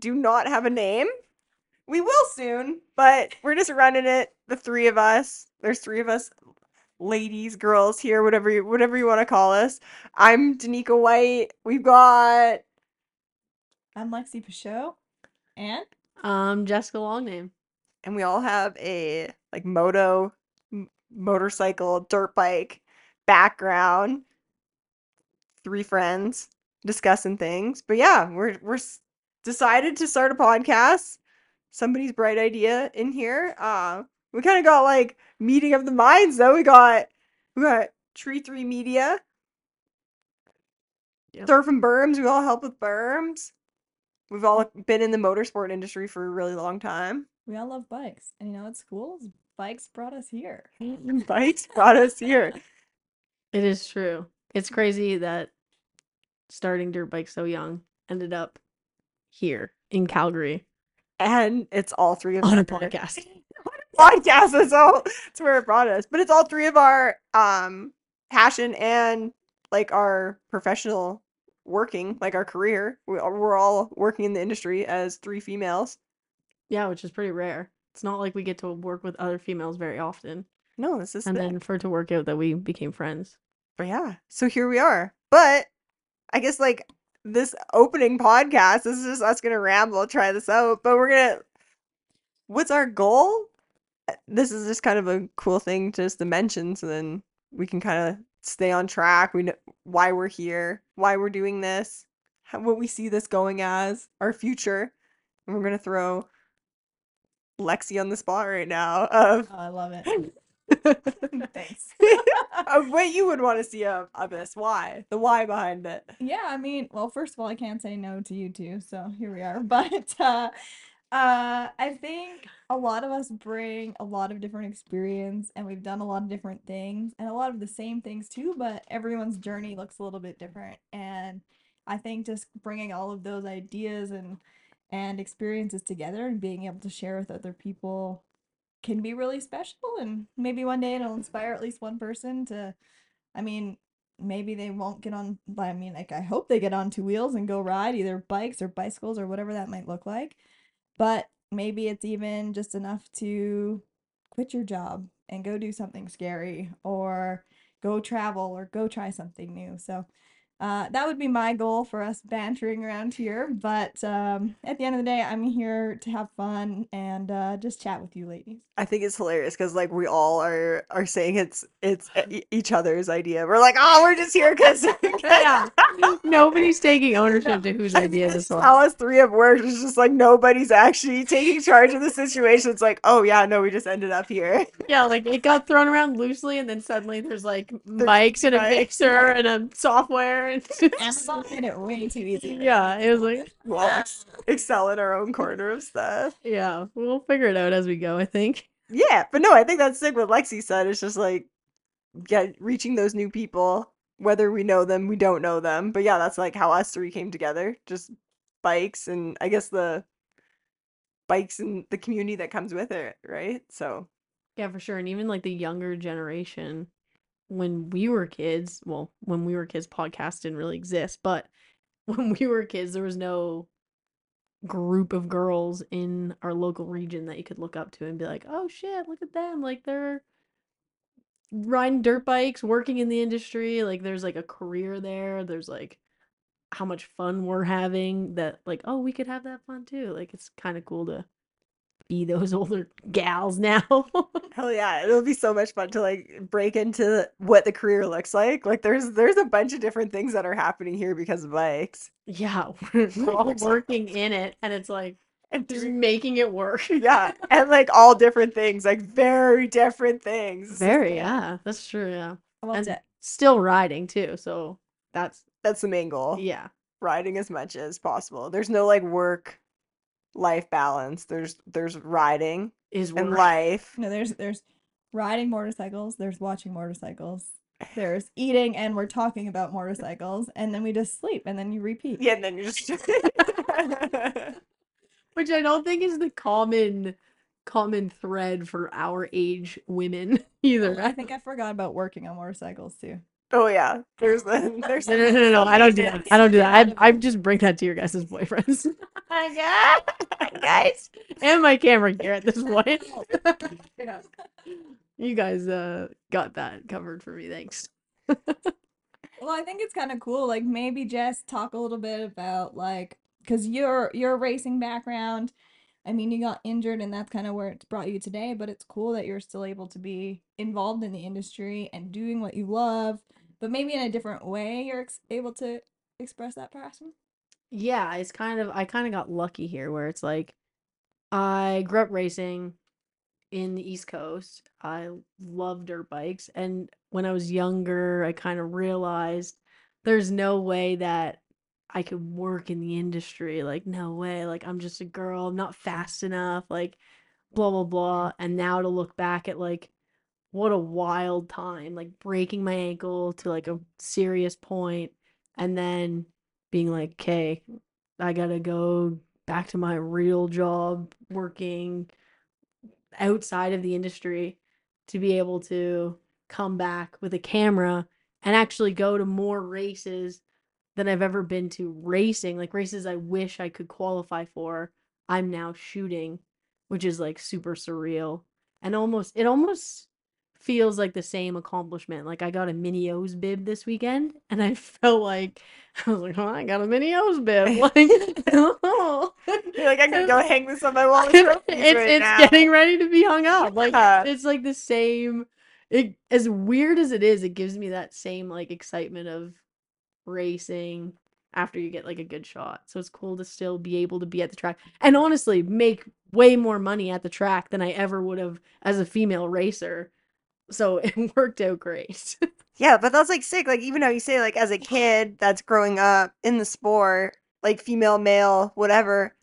do not have a name. We will soon, but we're just running it. The three of us. There's three of us, ladies, girls here, whatever you, whatever you want to call us. I'm Danika White. We've got I'm Lexi Pichot. And Um, Jessica Longname. and we all have a like moto m- motorcycle dirt bike background three friends discussing things but yeah we're we're s- decided to start a podcast somebody's bright idea in here uh we kind of got like meeting of the minds though we got we got tree three media Yep. surf and berms we all help with berms we've all been in the motorsport industry for a really long time we all love bikes. And you know what's cool? Bikes brought us here. bikes brought us here. It is true. It's crazy that starting dirt bike so young ended up here in Calgary And it's all three of on a our- podcast. podcast. That's all that's where it brought us. But it's all three of our um passion and like our professional working, like our career. We, we're all working in the industry as three females. Yeah, which is pretty rare. It's not like we get to work with other females very often. No, this is And the- then for it to work out that we became friends. but yeah. So here we are. But I guess like this opening podcast, this is just us gonna ramble, try this out. But we're gonna what's our goal? Uh, This is just kind of a cool thing just to mention so then we can kind of stay on track. We know why we're here, why we're doing this, how, what we see this going as, our future. And we're gonna throw Lexi on the spot right now of Oh, I love it. Thanks. What you would want to see of this. Why? The why behind it. Yeah, I mean, well, first of all, I can't say no to you two, so here we are. But uh uh I think a lot of us bring a lot of different experience and we've done a lot of different things and a lot of the same things too, but everyone's journey looks a little bit different. And I think just bringing all of those ideas and and experiences together and being able to share with other people can be really special and maybe one day it'll inspire at least one person to I mean, maybe they won't get on I mean, like I hope they get on two wheels and go ride either bikes or bicycles or whatever that might look like. But maybe it's even just enough to quit your job and go do something scary or go travel or go try something new. So uh, that would be my goal for us bantering around here. But um, at the end of the day, I'm here to have fun and uh, just chat with you ladies. I think it's hilarious because like we all are are saying it's it's e- each other's idea. We're like, oh, we're just here because Yeah. Nobody's taking ownership to whose idea this was. How us three of worked. It's just like nobody's actually taking charge of the situation. It's like, oh yeah, no, we just ended up here. Yeah, like it got thrown around loosely, and then suddenly there's like mics and a right. mixer and a software. And Amazon made it way too easy. yeah, it was like, We'll excel in our own corner of stuff. yeah, we'll figure it out as we go, I think. Yeah, but no, I think that's sick. What Lexi said. It's just like, yeah, reaching those new people, whether we know them, we don't know them. But yeah, that's like how us three came together. Just bikes and I guess the bikes and the community that comes with it, right? So Yeah, for sure. And even like the younger generation, when we were kids, well, when we were kids, podcasts didn't really exist, but when we were kids, there was no group of girls in our local region that you could look up to and be like, oh shit, look at them. Like they're riding dirt bikes, working in the industry. Like there's like a career there. There's like how much fun we're having that, like, oh, we could have that fun too. Like it's kind of cool to be those older gals now. Hell yeah, it'll be so much fun to like break into what the career looks like. Like there's there's a bunch of different things that are happening here because of bikes. Yeah, we're, we're all working in it, and it's like And just making it work. yeah, and like all different things, like very different things. Very, yeah, that's true. Yeah, and to- still riding too. So that's That's the main goal. yeah, Riding as much as possible. There's no like work life balance. There's there's riding is and work. life. No, there's there's riding motorcycles, there's watching motorcycles, there's eating and we're talking about motorcycles, and then we just sleep and then you repeat. Yeah, and then you're just which I don't think is the common common thread for our age women either. Oh. I think I forgot about working on motorcycles too. Oh yeah, there's the there's No, no, no, no, no. I don't do that. I don't do that. I, I just bring that to your guys' boyfriends. guys. And my camera gear at this point. Yeah. you guys uh got that covered for me. Thanks. Well, I think it's kind of cool. Like maybe just talk a little bit about like because you're you're racing background. I mean, you got injured, and that's kind of where it's brought you today. But it's cool that you're still able to be involved in the industry and doing what you love, but maybe in a different way. You're ex- able to express that passion. Yeah, it's kind of I kind of got lucky here where it's like I grew up racing in the East Coast. I love dirt bikes and when I was younger, I kind of realized there's no way that I could work in the industry. Like no way. Like I'm just a girl, I'm not fast enough, like blah blah blah. And now to look back at like what a wild time, like breaking my ankle to like a serious point and then being like, "Okay, I gotta go back to my real job working outside of the industry to be able to come back with a camera and actually go to more races than I've ever been to racing, like races I wish I could qualify for. I'm now shooting, which is like super surreal and almost it almost feels like the same accomplishment. Like I got a mini O's bib this weekend and I felt like I was like, oh, I got a mini O's bib. Like, oh. You're like I could go hang this on my wall. it's trophies it's right now. getting ready to be hung up. Like Yeah. it's like the same. It as weird as it is, it gives me that same like excitement of racing after you get like a good shot. So it's cool to still be able to be at the track and honestly make way more money at the track than I ever would have as a female racer. So it worked out great. Yeah, but that's like sick. Like even how you say like as a kid that's growing up in the sport, like female, male, whatever.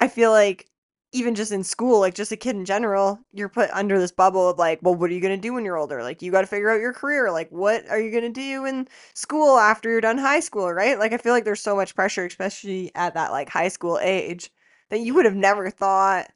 I feel like even just in school, like just a kid in general, you're put under this bubble of like, well, what are you gonna do when you're older? Like you got to figure out your career. Like what are you gonna do in school after you're done high school, right? Like I feel like there's so much pressure, especially at that like high school age, that you would have never thought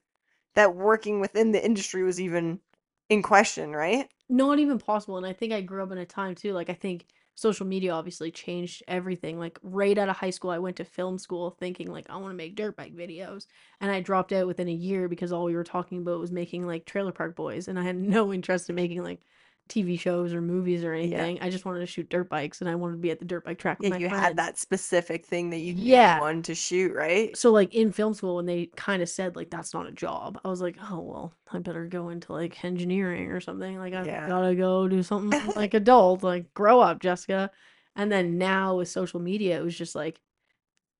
that working within the industry was even in question, right? not even possible and i think i grew up in a time too like i think social media obviously changed everything like right out of high school i went to film school thinking like i want to make dirt bike videos and i dropped out within a year because all we were talking about was making like trailer park boys and i had no interest in making like tv shows or movies or anything i just wanted to shoot dirt bikes and i wanted to be at the dirt bike track with Yeah, my you friends. had that specific thing that you Yeah. wanted to shoot, right? so like in film school when they kind of said like that's not a job i was like oh well i better go into like engineering or something like i Yeah. gotta go do something like adult like grow up jessica and then now with social media it was just like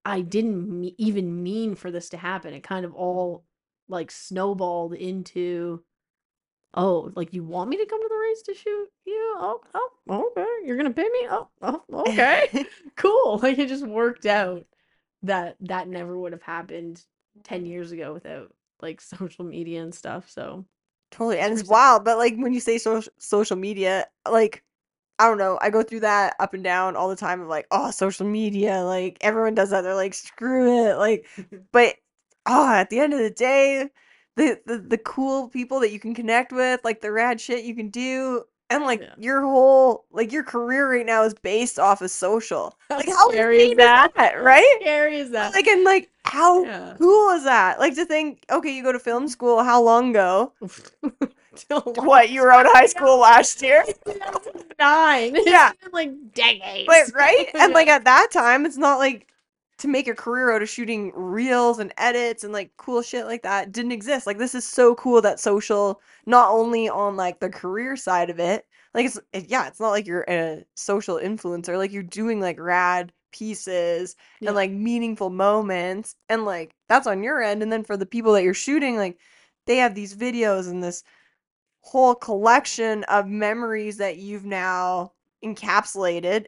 i didn't me- even mean for this to happen it kind of all like snowballed into oh like you want me to come to the race to shoot you oh, oh, oh okay you're gonna pay me oh, oh okay cool like it just worked out that that never would have happened 10 years ago without like social media and stuff so Totally. And it's wild, but like when you say social social media, like I don't know, I go through that up and down all the time of like, oh, social media, like everyone does that. They're like, screw it. Like, but oh, at the end of the day, the the, the cool people that you can connect with, like the rad shit you can do, and like Yeah. your whole like your career right now is based off of social. How Like how scary is that? right? scary is that Like and like how Yeah. cool is that? Like to think, okay, you go to film school how long ago? What, you were out of high school last year? 2009 Yeah. Like decades But right? And like at that time, it's not like to make a career out of shooting reels and edits and like cool shit like that didn't exist. Like this is so cool that social not only on like the career side of it, like it's it, yeah, it's not like you're a social influencer, like you're doing like rad pieces Yeah. and like meaningful moments and like that's on your end and then for the people that you're shooting like they have these videos and this whole collection of memories that you've now encapsulated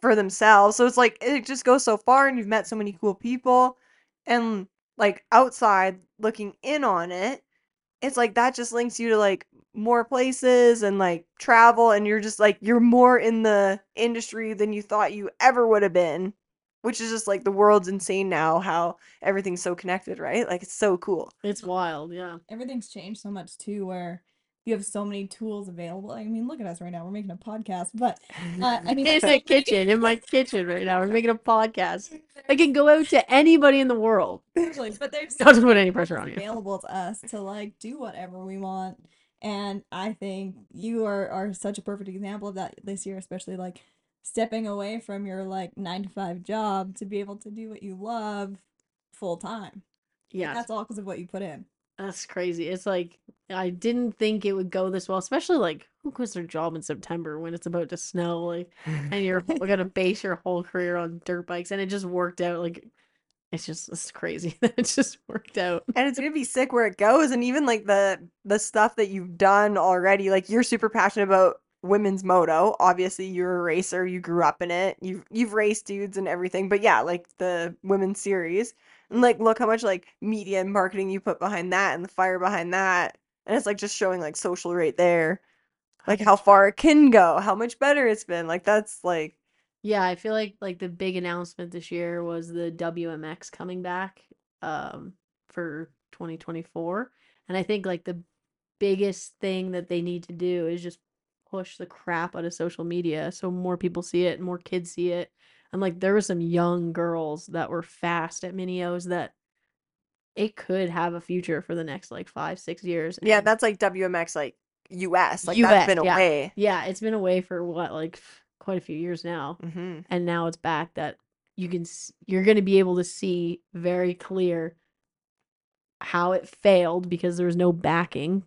for themselves. So it's like it just goes so far and you've met so many cool people and like outside looking in on it, it's like that just links you to like more places and like travel and you're just like you're more in the industry than you thought you ever would have been. Which is just like the world's insane now how everything's so connected, right? Like it's so cool. it's wild yeah everything's changed so much too where you have so many tools available. I mean, look at us right now. We're making a podcast, but uh, I mean, in the kitchen, in my kitchen right now. We're making a podcast. I can go out to anybody in the world. Actually, but there's Not to put any pressure on you. available to us to like do whatever we want. And I think you are, are such a perfect example of that this year, especially like stepping away from your like nine to five job to be able to do what you love full time. Yeah, That's all because of what you put in. That's crazy. It's like I didn't think it would go this well, especially like who quits their job in September when it's about to snow, like, and you're gonna base your whole career on dirt bikes, and it just worked out. Like, it's just it's crazy that it just worked out. and it's gonna be sick where it goes and even like the the stuff that you've done already like you're super passionate about women's moto obviously you're a racer you grew up in it you've you've raced dudes and everything but yeah like the women's series and like look how much like media and marketing you put behind that and the fire behind that and it's like just showing like social right there like how far it can go how much better it's been like that's like Yeah, I feel like like the big announcement this year was the WMX coming back um for 2024. And I think like the biggest thing that they need to do is just push the crap out of social media so more people see it, more kids see it. And like there were some young girls that were fast at mini O's that it could have a future for the next like 5 6 years. yeah that's like wmx like us like US, that's been yeah. away yeah, it's been away for what like quite a few years now. hmm and now it's back that you can s- you're going to be able to see very clear how it failed because there was no backing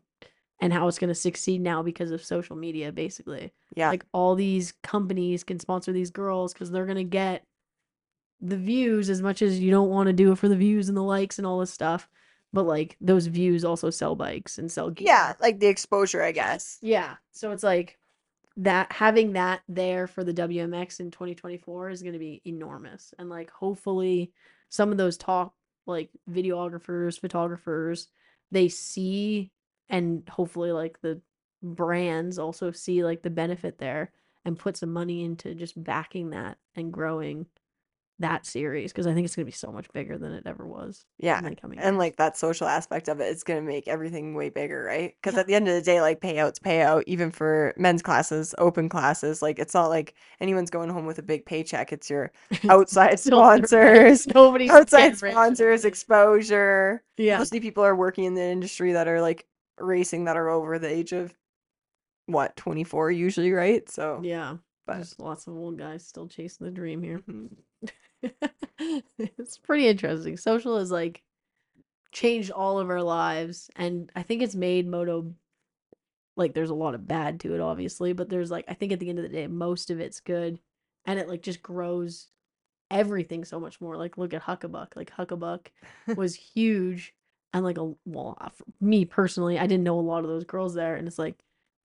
and how it's going to succeed now because of social media basically yeah like all these companies can sponsor these girls because they're going to get the views as much as you don't want to do it for the views and the likes and all this stuff but like those views also sell bikes and sell gear. yeah like the exposure i guess Yeah. So it's like that having that there for the WMX in 2024 is going to be enormous. And like hopefully some of those top like videographers, photographers, they see and hopefully like the brands also see like the benefit there and put some money into just backing that and growing that series because I think it's going to be so much bigger than it ever was. yeah in the coming and years. like that social aspect of it is going to make everything way bigger right because Yeah. at the end of the day like payouts payout even for men's classes open classes like it's not like anyone's going home with a big paycheck it's your outside sponsors Nobody's outside sponsors exposure Yeah. mostly people are working in the industry that are like racing that are over the age of what 24 usually right so Yeah. but There's lots of old guys still chasing the dream here. Mhm. it's pretty interesting. Social has like changed all of our lives, and I think it's made moto like there's a lot of bad to it, obviously, but there's like I think at the end of the day, most of it's good, and it like just grows everything so much more. Like look at Huckabuck. Like Huckabuck was huge, and like a well, uh, for me personally, I didn't know a lot of those girls there, and it's like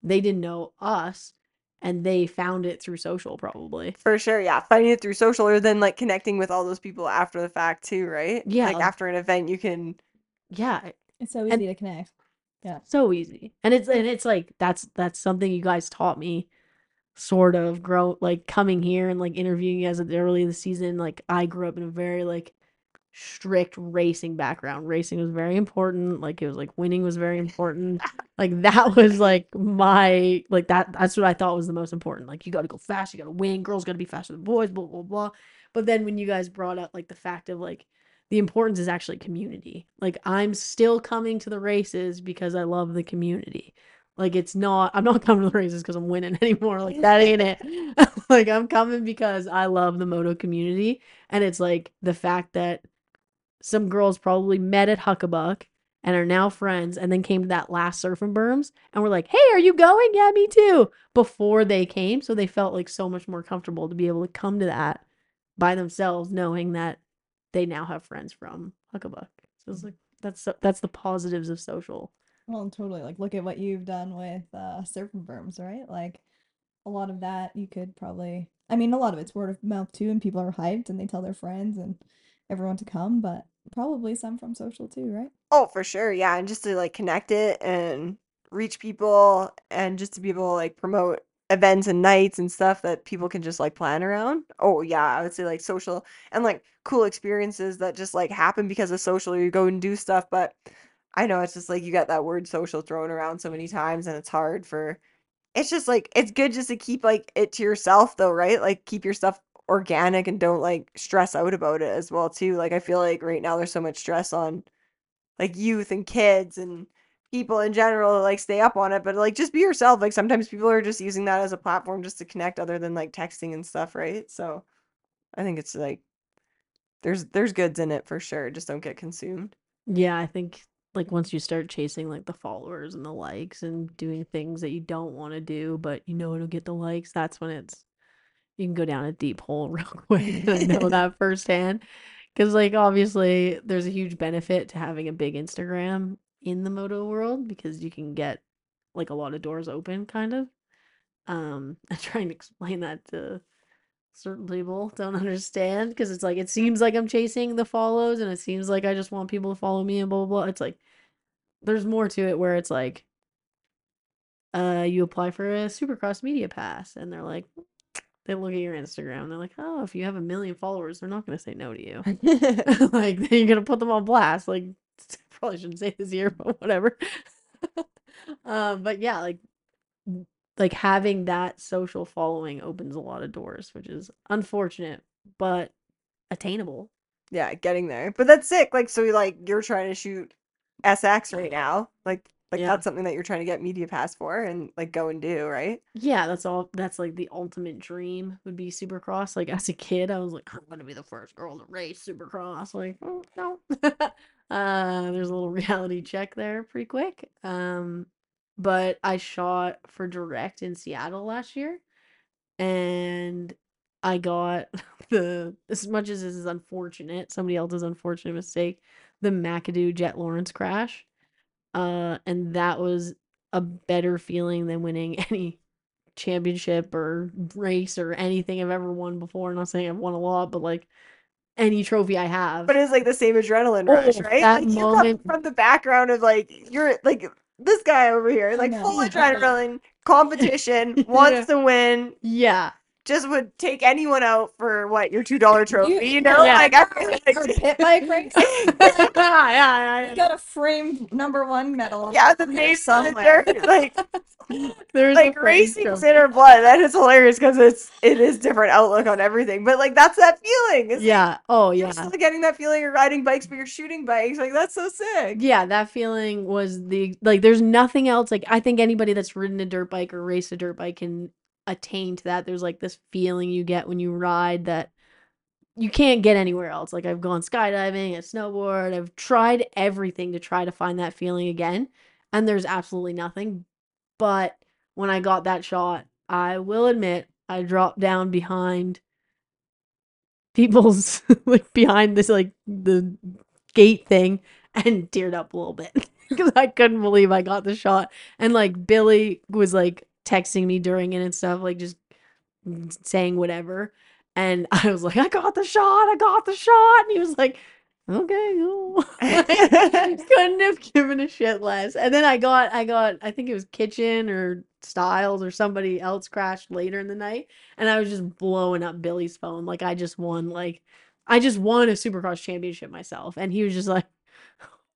they didn't know us, and they found it through social probably. For sure, yeah. Finding it through social or then like connecting with all those people after the fact too, right? Yeah, Like like- after an event you can Yeah, It's so And- easy to connect. Yeah. So easy and it's and it's like that's that's something you guys taught me sort of grow like coming here and like interviewing you guys at the early of the season like i grew up in a very like strict racing background racing was very important like it was like winning was very important like that was like my like that that's what i thought was the most important like you got to go fast you got to win girls got to be faster than boys blah blah blah but then when you guys brought up like the fact of like the importance is actually community. Like I'm still coming to the races because I love the community. Like it's not I'm not coming to the races because I'm winning anymore. Like that ain't it. like I'm coming because I love the moto community and it's like the fact that some girls probably met at Huckabuck and are now friends and then came to that last surf and berms and were like, "Hey, are you going? Yeah, me too." Before they came, so they felt like so much more comfortable to be able to come to that by themselves knowing that they now have friends from Huckabuck. So it's like that's that's the positives of social. Well, totally. Like, look at what you've done with uh, surfing berms, right? Like, a lot of that you could probably. I mean, a lot of it's word of mouth too, and people are hyped and they tell their friends and everyone to come, but probably some from social too, right? Oh, for sure, yeah. And just to like connect it and reach people and just to be able to like promote events and nights and stuff that people can just like plan around. Oh yeah, I would say like social and like cool experiences that just like happen because of social or you go and do stuff. But I know it's just like you got that word social thrown around so many times and it's hard for it's just like it's good just to keep like it to yourself though, right? Like keep your stuff organic and don't like stress out about it as well too. Like I feel like right now there's so much stress on like youth and kids and people in general like stay up on it, but like just be yourself. Like sometimes people are just using that as a platform just to connect other than like texting and stuff, right? So I think it's like there's there's goods in it for sure. Just don't get consumed. Yeah, I think like once you start chasing like the followers and the likes and doing things that you don't want to do, but you know it'll get the likes, that's when it's you can go down a deep hole real quick. I know that firsthand. Because like obviously there's a huge benefit to having a big Instagram in the moto world because you can get like a lot of doors open kind of. Um I'm trying to explain that to certain people don't understand because it's like it seems like I'm chasing the follows and it seems like I just want people to follow me and blah blah blah. It's like there's more to it where it's like uh you apply for a supercross media pass and they're like they look at your Instagram they're like, oh, if you have a million followers, they're not gonna say no to you. like you're gonna put them on blast. Like probably shouldn't say this here, but whatever. um, but yeah, like like having that social following opens a lot of doors, which is unfortunate but attainable. yeah, getting there. But that's sick. Like so like you're trying to shoot SX right now. Like like Yeah. that's something that you're trying to get media pass for and like go and do, right? Yeah, that's all. That's like the ultimate dream would be Supercross. Like as a kid, I was like, I'm gonna be the first girl to race Supercross. Like, oh, no. uh, there's a little reality check there, pretty quick. Um, but I shot for direct in Seattle last year, and I got the as much as this is unfortunate, somebody else's unfortunate mistake, the McAdoo Jett Lawrence crash. Uh, and that was a better feeling than winning any championship or race or anything I've ever won before. I'm not saying I've won a lot, but like any trophy I have. But it's like the same adrenaline rush, Oh, right? that like you moment- from the background of like you're like this guy over here, like know. full adrenaline, competition, wants to win, yeah. Just would take anyone out for what your two dollar trophy. You, You- know, Yeah. like I feel like Or pit bike race. yeah, yeah, yeah. got a framed number one medal. yeah, the the somewhere. dirt, like There's like racing's in her blood. That is hilarious because it's it is different outlook on everything. But like that's that feeling. It's Yeah. Oh you're yeah. still getting that feeling of riding bikes, but you're shooting bikes. Like that's so sick. Yeah, that feeling was the like there's nothing else like I think anybody that's ridden a dirt bike or raced a dirt bike can attain to that. There's like this feeling you get when you ride that you can't get anywhere else. Like I've gone skydiving, I snowboard, I've tried everything to try to find that feeling again, and there's absolutely nothing. But when I got that shot, I will admit I dropped down behind people's like behind this like the gate thing and teared up a little bit because I couldn't believe I got the shot. And like Billy was like texting me during it and stuff, like just saying whatever. And I was like, I got the shot, I got the shot. And he was like, okay, cool. Like, couldn't have given a shit less. And then I got, I got, I think it was Kitchen or Stilez or somebody else crashed later in the night. And I was just blowing up Billy's phone. Like I just won, like, I just won a supercross championship myself. And he was just like,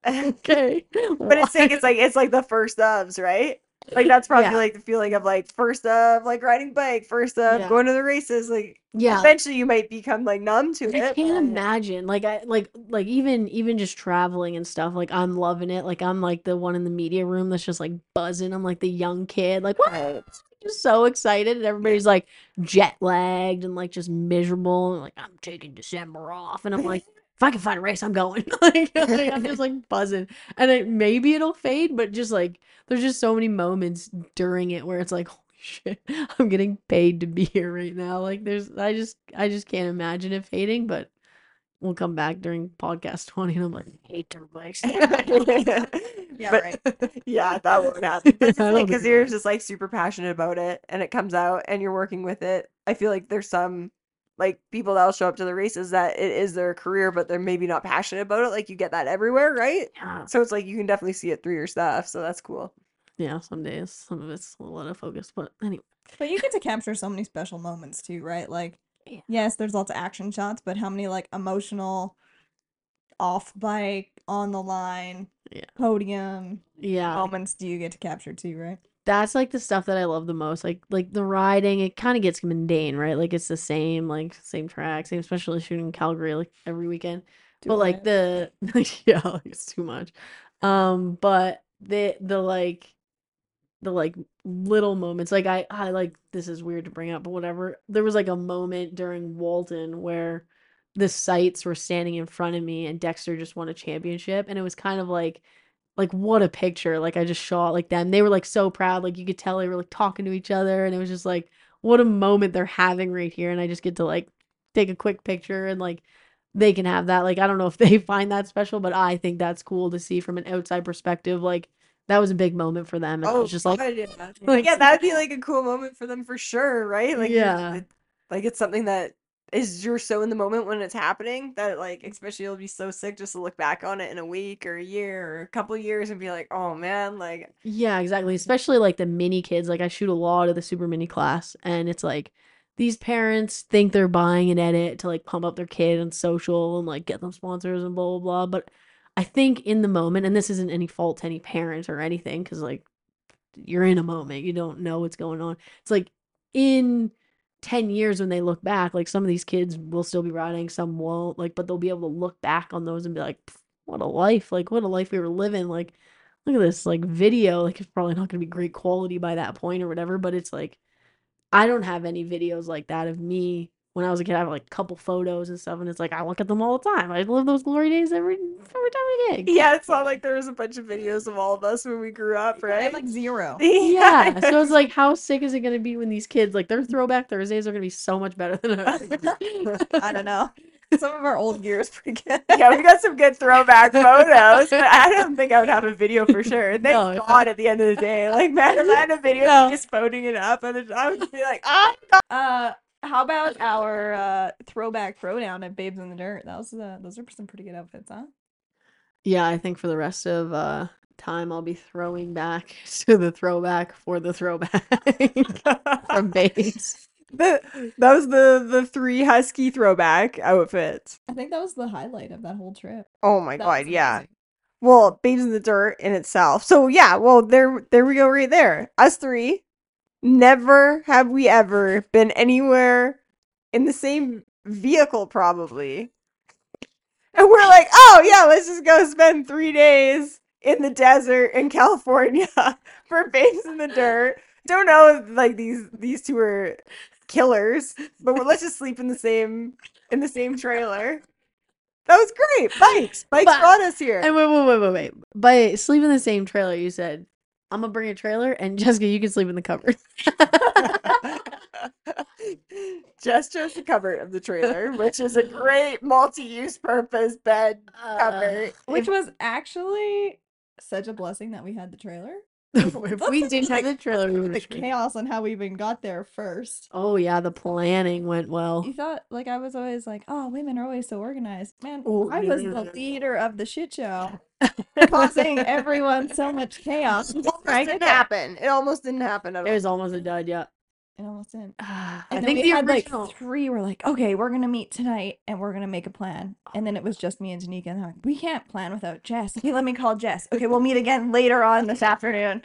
okay. But it's like it's like it's like the first ofs, right? Like that's probably Yeah. like the feeling of like first of like riding bike, first of Yeah. going to the races. Like yeah. eventually you might become like numb to I it. I can't imagine. Like I like like even even just traveling and stuff. Like I'm loving it. Like I'm like the one in the media room that's just like buzzing. I'm like the young kid. Like what? Just so excited, and everybody's like jet lagged and like just miserable. And like I'm taking December off, and I'm like, if I can find a race, I'm going. like, like, I'm just like buzzing, and it, maybe it'll fade, but just like there's just so many moments during it where it's like, holy shit, I'm getting paid to be here right now. Like there's, I just, I just can't imagine it fading, but. We'll come back during podcast 20 and I'm like, I hate dirt bikes. Yeah, But- right. Yeah, that won't happen. But I like because you're just like super passionate about it, and it comes out, and you're working with it. I feel like there's some like people that'll show up to the races that it is their career, but they're maybe not passionate about it. Like you get that everywhere, right? yeah. So it's like you can definitely see it through your stuff. So that's cool. yeah, some days, some of it's a lot of focus, but anyway. But you get to capture so many special moments too, right? Like, Yeah. yes, there's lots of action shots, but how many like emotional off bike, on the line, Yeah. podium Yeah. moments do you get to capture too, right? That's like the stuff that I love the most. Like like the riding, it kind of gets mundane, right? Like it's the same, like same track, same especially shooting in Calgary like every weekend. but like the like yeah, like, it's too much. Um, but the the like the like little moments, like I I like this is weird to bring up, but whatever. There was like a moment during Walton where the sights were standing in front of me and Dexter just won a championship and it was kind of like like what a picture like i just shot like them they were like so proud like you could tell they were like talking to each other and it was just like what a moment they're having right here and i just get to like take a quick picture and like they can have that like i don't know if they find that special but i think that's cool to see from an outside perspective like that was a big moment for them and i Oh, was just like God, yeah. like- yeah, that'd be like a cool moment for them for sure, right? Like, Yeah. like it's something that is you're so in the moment when it's happening that like especially you'll be so sick just to look back on it in a week or a year or a couple years and be like, oh man, like Yeah, exactly. Especially like the mini kids. Like I shoot a lot of the super mini class, and it's like these parents think they're buying an edit to like pump up their kid on social and like get them sponsors and blah blah blah. But I think in the moment, and this isn't any fault to any parent or anything, because like you're in a moment, you don't know what's going on. It's like in 10 years when they look back, like some of these kids will still be riding, some won't, like, but they'll be able to look back on those and be like, what a life, like, what a life we were living. Like, look at this, like, video. Like, it's probably not going to be great quality by that point or whatever, but it's like, I don't have any videos like that of me when I was a kid. I have like a couple photos and stuff, and it's like, I look at them all the time. I live those glory days every, every time I gig. yeah, it's not like there was a bunch of videos of all of us when we grew up, I right? have like zero. Yeah, so it's like, how sick is it going to be when these kids, like, their throwback Thursdays are going to be so much better than ours? I don't know. Some of our old gear is pretty good. yeah, we got some good throwback photos, but I don't think I would have a video for sure. Thank No, God at the end of the day. Like, man, if I had a video No. of just phoning it up, and I would be like, ah, Uh, how about our uh throwback throwdown at Babes in the Dirt? That was uh, those are some pretty good outfits, huh? Yeah, I think for the rest of uh time I'll be throwing back to the throwback for the throwback from babes. the, that was the the three husky throwback outfits. I think that was the highlight of that whole trip. Oh my That god, yeah. Well, Babes in the Dirt in itself. So yeah, well there there we go right there. Us three. Never have we ever been anywhere in the same vehicle probably. And we're like, oh yeah, let's just go spend three days in the desert in California for Babes in the Dirt. Don't know if like these these two are killers, but let's just sleep in the same in the same trailer. That was great. Bikes. Bikes But- brought us here. And wait, wait, wait, wait, wait. By sleep in the same trailer, you said, I'm gonna bring a trailer and Jessica, you can sleep in the cupboard. Just chose the cover of the trailer, which is a great multi-use purpose bed uh, cover. Which was actually such a blessing that we had the trailer. if we didn't have the trailer, we would The have chaos on how we even got there first. Oh yeah, the planning went well. You thought like I was always like, oh, women are always so organized. Man, Oh, I was no, the no. leader of the shit show, causing everyone so much chaos. It almost Right? didn't happen. It almost didn't happen at all. It was almost a dud, yeah. It almost didn't. I And then think we the had original. like three were like, okay, we're gonna meet tonight and we're gonna make a plan. And then it was just me and Danika, and they're like, we can't plan without Jess. Okay, let me call Jess. Okay, we'll meet again later on this afternoon.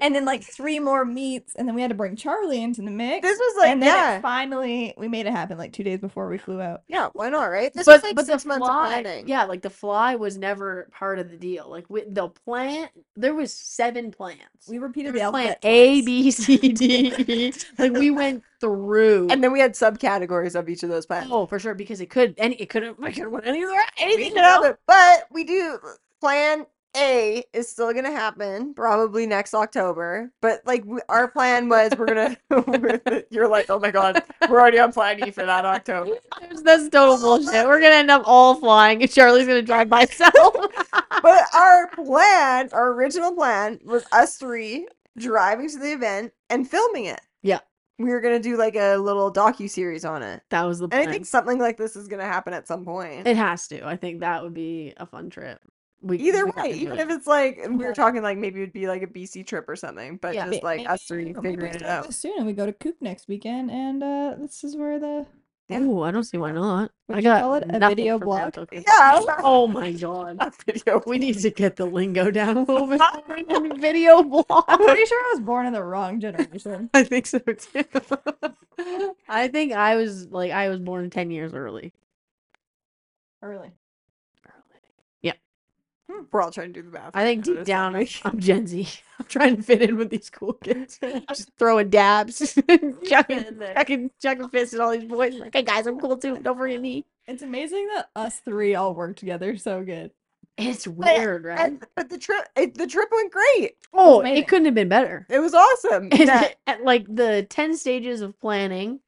And then like three more meets, and then we had to bring Charlie into the mix. This was like, and then yeah, it finally we made it happen like two days before we flew out. yeah. Why not, right? This but was like but six the months of fly, planning. yeah, like the fly was never part of the deal. Like with the plan, there was seven plans. We repeated There the was plan alphabet. A, twice. B, C, D, E. Like we went through. And then we had subcategories of each of those plans. oh, for sure, because it could any it couldn't it could have went anywhere. anything could happen. But we do plan A is still gonna happen probably next October. But like we, our plan was we're gonna. you're like, oh my god, we're already on plan E for that October. That's, that's total bullshit. We're gonna end up all flying, and Charlie's gonna drive by himself. But our plan, our original plan, was us three driving to the event and filming it. Yeah. We were gonna do like a little docu series on it. that was the And. I think something like this is gonna happen at some point. it has to. I think that would be a fun trip. We, Either we way, even it. if it's like we were Yeah. talking like maybe it'd be like a BC trip or something, but Yeah. just May- like us three figuring it out. Soon, and we go to Coop next weekend, and uh, this is where the Yeah. Ooh, I don't see why not. Would I you got call it a video blog? Yeah. Oh my god. A video. We need to get the lingo down a little bit. video blog. I'm pretty sure I was born in the wrong generation. I think so too. I think I was like I was born ten years early. Early. We're all trying to do the math. I think deep down make- I'm Gen Z. I'm trying to fit in with these cool kids. Just throwing dabs, chucking, chucking, chucking fists at all these boys. Like, hey guys, I'm cool too. Don't forget me. It's amazing that us three all work together so good. It's weird, right? And, but the trip, it, the trip went great. Oh, it couldn't have been better. It was awesome. Yeah. at like the 10 stages of planning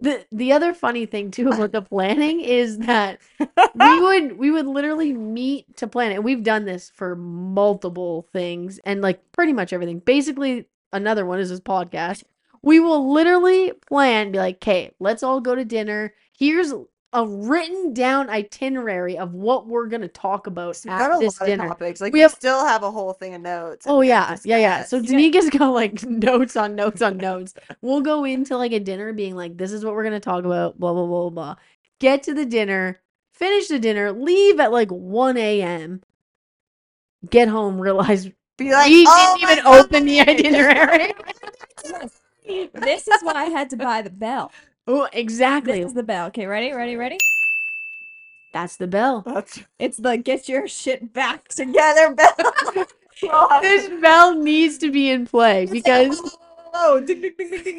the the other funny thing too about the planning is that we would we would literally meet to plan it and we've done this for multiple things and like pretty much everything. Basically another one is this podcast. We will literally plan be like okay let's all go to dinner. Here's a written down itinerary of what we're gonna talk about We've got a at this dinner topics. Like We we, have- still have a whole thing of notes. Oh yeah, yeah, yeah. So discuss. Danika's got like notes on notes on notes. We'll go into like a dinner being like, this is what we're gonna talk about, blah blah blah blah. Get to the dinner, finish the dinner, leave at like 1 a.m. Get home, realize be like, we oh didn't my even open the itinerary. This is why I had to buy the bell. Oh, This exactly. is the bell. Okay, ready, ready, ready? That's the bell. That's It's the get your shit back together. Bell. This bell needs to be in play because oh, ding, ding, ding, ding, ding,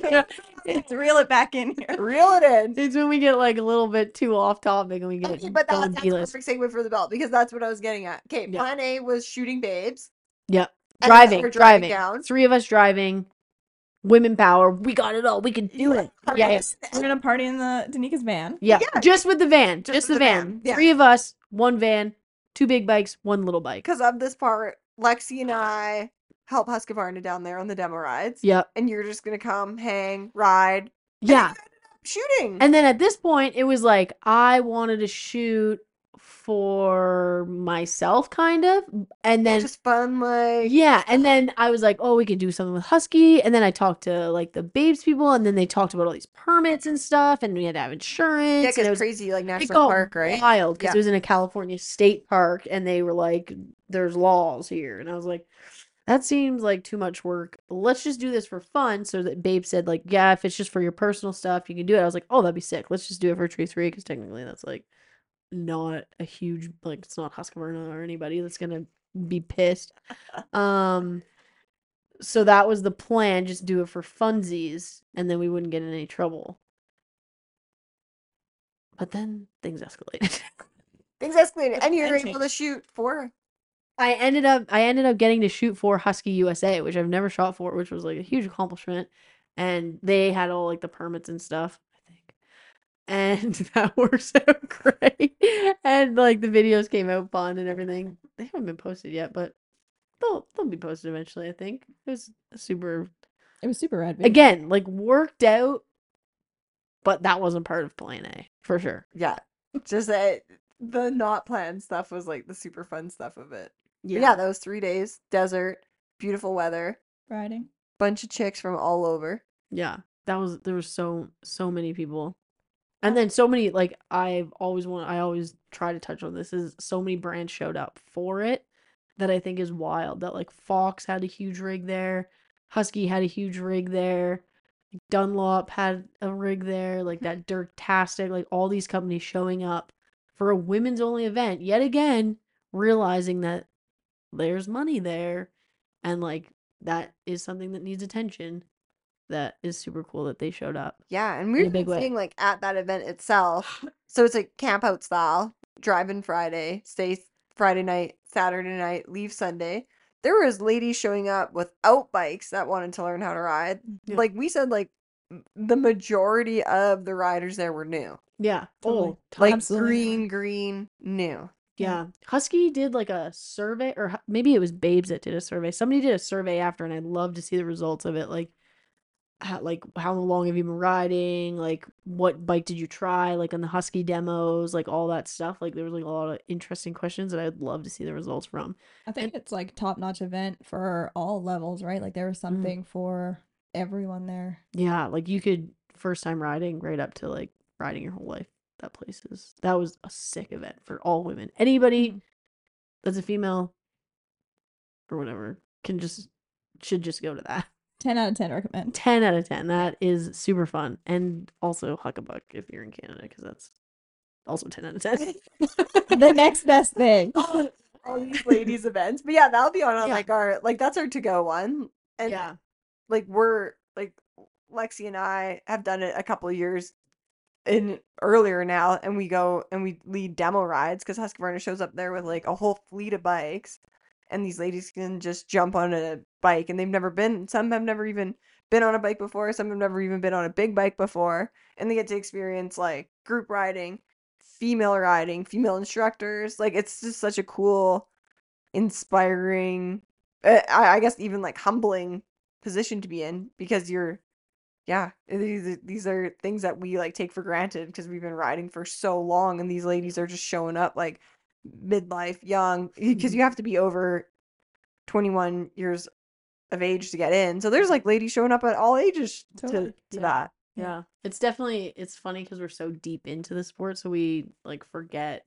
ding. Let's reel it back in here. Reel it in. it's when we get like a little bit too off topic and we get Okay, but going that, that's B-list. perfect segue for the belt because that's what I was getting at. Okay, Yeah. plan A was shooting babes. Yep. and then Driving, driving. down. Three of us driving. Women power. We got it all. We can do it. Yeah, yeah. We're gonna party in the Danika's van. Yeah. Yeah. Just with the van. Just Just, the the van. van, yeah. Three of us, one van, two big bikes, one little bike. Because of this part, Lexi and I help Husqvarna down there on the demo rides. Yep. And you're just gonna come, hang, ride, Yeah. shooting. And then at this point, it was like I wanted to shoot for myself, kind of. And then just fun, like Yeah, and uh then I was like, "Oh, we could do something with Husky." And then I talked to like the Babes people, and then they talked about all these permits and stuff, and we had to have insurance. yeah, and it was crazy like national park, right? wild because Yeah. it was in a California state park, and they were like, "There's laws here," and I was like, "That seems like too much work. Let's just do this for fun." So that Babe said, "Like, yeah, if it's just for your personal stuff, you can do it." I was like, "Oh, that'd be sick. Let's just do it for Tree Three because technically that's like not a huge like it's not Husqvarna or anybody that's gonna be pissed." Um. So that was the plan, just do it for funsies, and then we wouldn't get in any trouble. But then things escalated. Things escalated, and you're able to shoot four. I ended up I ended up getting to shoot for Husky USA, which I've never shot for, which was like a huge accomplishment. And they had all like the permits and stuff, I think. And that works out great. And like the videos came out fun and everything. They haven't been posted yet, but they'll they'll be posted eventually, I think. It was super It was super rad. video. again, like worked out, but that wasn't part of plan A, for sure. Yeah, just that the not planned stuff was like the super fun stuff of it. Yeah, yeah, that was three days, desert, beautiful weather, riding. bunch of chicks from all over. Yeah, that was there was so so many people, and then so many like I've always want I always try to touch on this is so many brands showed up for it that I think is wild. That like Fox had a huge rig there, Husky had a huge rig there, Dunlop had a rig there, like that Dirktastic, like all these companies showing up for a women's only event yet again, realizing that there's money there, and like that is something that needs attention that is super cool that they showed up. Yeah, and In were big way. seeing like at that event itself. So it's like camp out style, drive-in Friday, stay Friday night, Saturday night, leave Sunday. There was ladies showing up without bikes that wanted to learn how to ride. Mm, yeah. Like we said, like the majority of the riders there were new. Yeah. Totally. Oh, Like Absolutely. green, green, new. yeah. Husky did like a survey, or maybe it was Babes that did a survey. Somebody did a survey after, and I'd love to see the results of it. Like, how, like how long have you been riding? Like, what bike did you try? Like on the Husky demos, like all that stuff. Like, there was like a lot of interesting questions that I'd love to see the results from. I think it's like top notch event for all levels, right? Like there was something for everyone there. Yeah, like you could first time riding right up to like riding your whole life. That place is that was a sick event for all women. Anybody Mhm. that's a female or whatever can just should just go to that. 10 out of 10 recommend. 10 out of 10. That is super fun. And also Huckabuck if you're in Canada because that's also 10 out of 10. the next best thing. all these ladies events. But yeah, that'll be on uh, Yeah. like our like that's our to go one. And yeah. like we're like Lexi and I have done it a couple of years in earlier now and we go and we lead demo rides because Husqvarna shows up there with like a whole fleet of bikes and these ladies can just jump on a bike and they've never been some have never even been on a bike before some have never even been on a big bike before and they get to experience like group riding female riding female instructors like it's just such a cool inspiring uh, I, I guess even like humbling position to be in because you're yeah these, these are things that we like take for granted because we've been riding for so long and these ladies are just showing up like midlife young because mm-hmm. you have to be over 21 years of age to get in so there's like ladies showing up at all ages to, Totally. to Yeah. that Yeah. It's definitely it's funny because we're so deep into the sport, so we like forget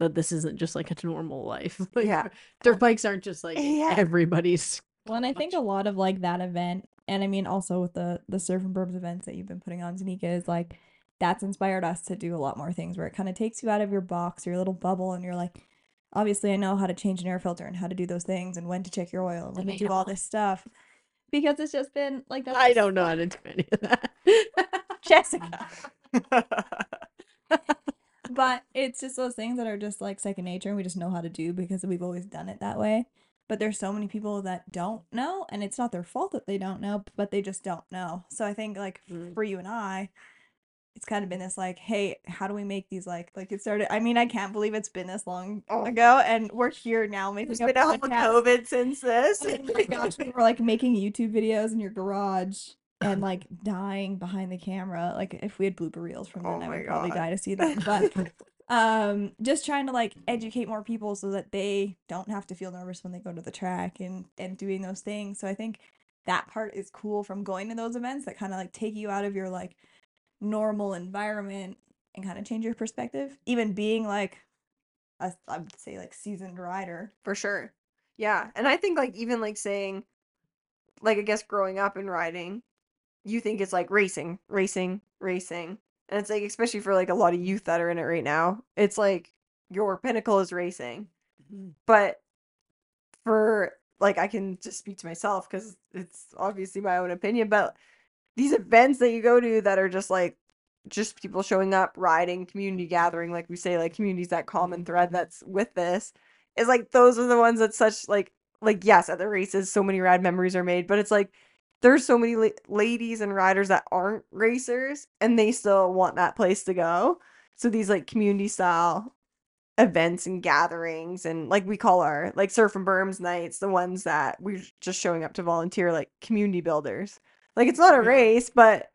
that this isn't just like a normal life. Like, Yeah. Dirt bikes aren't just like Yeah. everybody's Well, and I think a lot of like that event, and I mean also with the the surf and berms events that you've been putting on, Danika, is like that's inspired us to do a lot more things where it kind of takes you out of your box, your little bubble, and you're like, obviously I know how to change an air filter and how to do those things and when to check your oil and when to do all this stuff. Because it's just been like that's I don't know how to do any of that. Jessica. But it's just those things that are just like second nature and we just know how to do because we've always done it that way. But there's so many people that don't know and it's not their fault that they don't know, but they just don't know. So I think like Mm. for you and I, it's kind of been this like, hey, how do we make these like like it started I mean, I can't believe it's been this long Oh. ago and we're here now making there's a been a whole covid since this Oh my gosh, we were like making YouTube videos in your garage and like dying behind the camera. Like if we had blooper reels from Oh then, I my would probably die to see them. But um, just trying to like educate more people so that they don't have to feel nervous when they go to the track and and doing those things. So I think that part is cool from going to those events that kind of like take you out of your like normal environment and kind of change your perspective. Even being like a I would say like seasoned rider. for sure yeah and i think like even like saying like i guess growing up and riding you think it's like racing racing racing and it's like especially for like a lot of youth that are in it right now it's like your pinnacle is racing mm-hmm. but for like i can just speak to myself because it's obviously my own opinion but these events that you go to that are just like just people showing up riding community gathering like we say like communities that common thread that's with this is like those are the ones that such like like yes at the races so many rad memories are made but it's like there's so many la- ladies and riders that aren't racers and they still want that place to go. So these like community style events and gatherings and like we call our like surf and berms nights the ones that we're just showing up to volunteer like community builders like it's not a Yeah. race but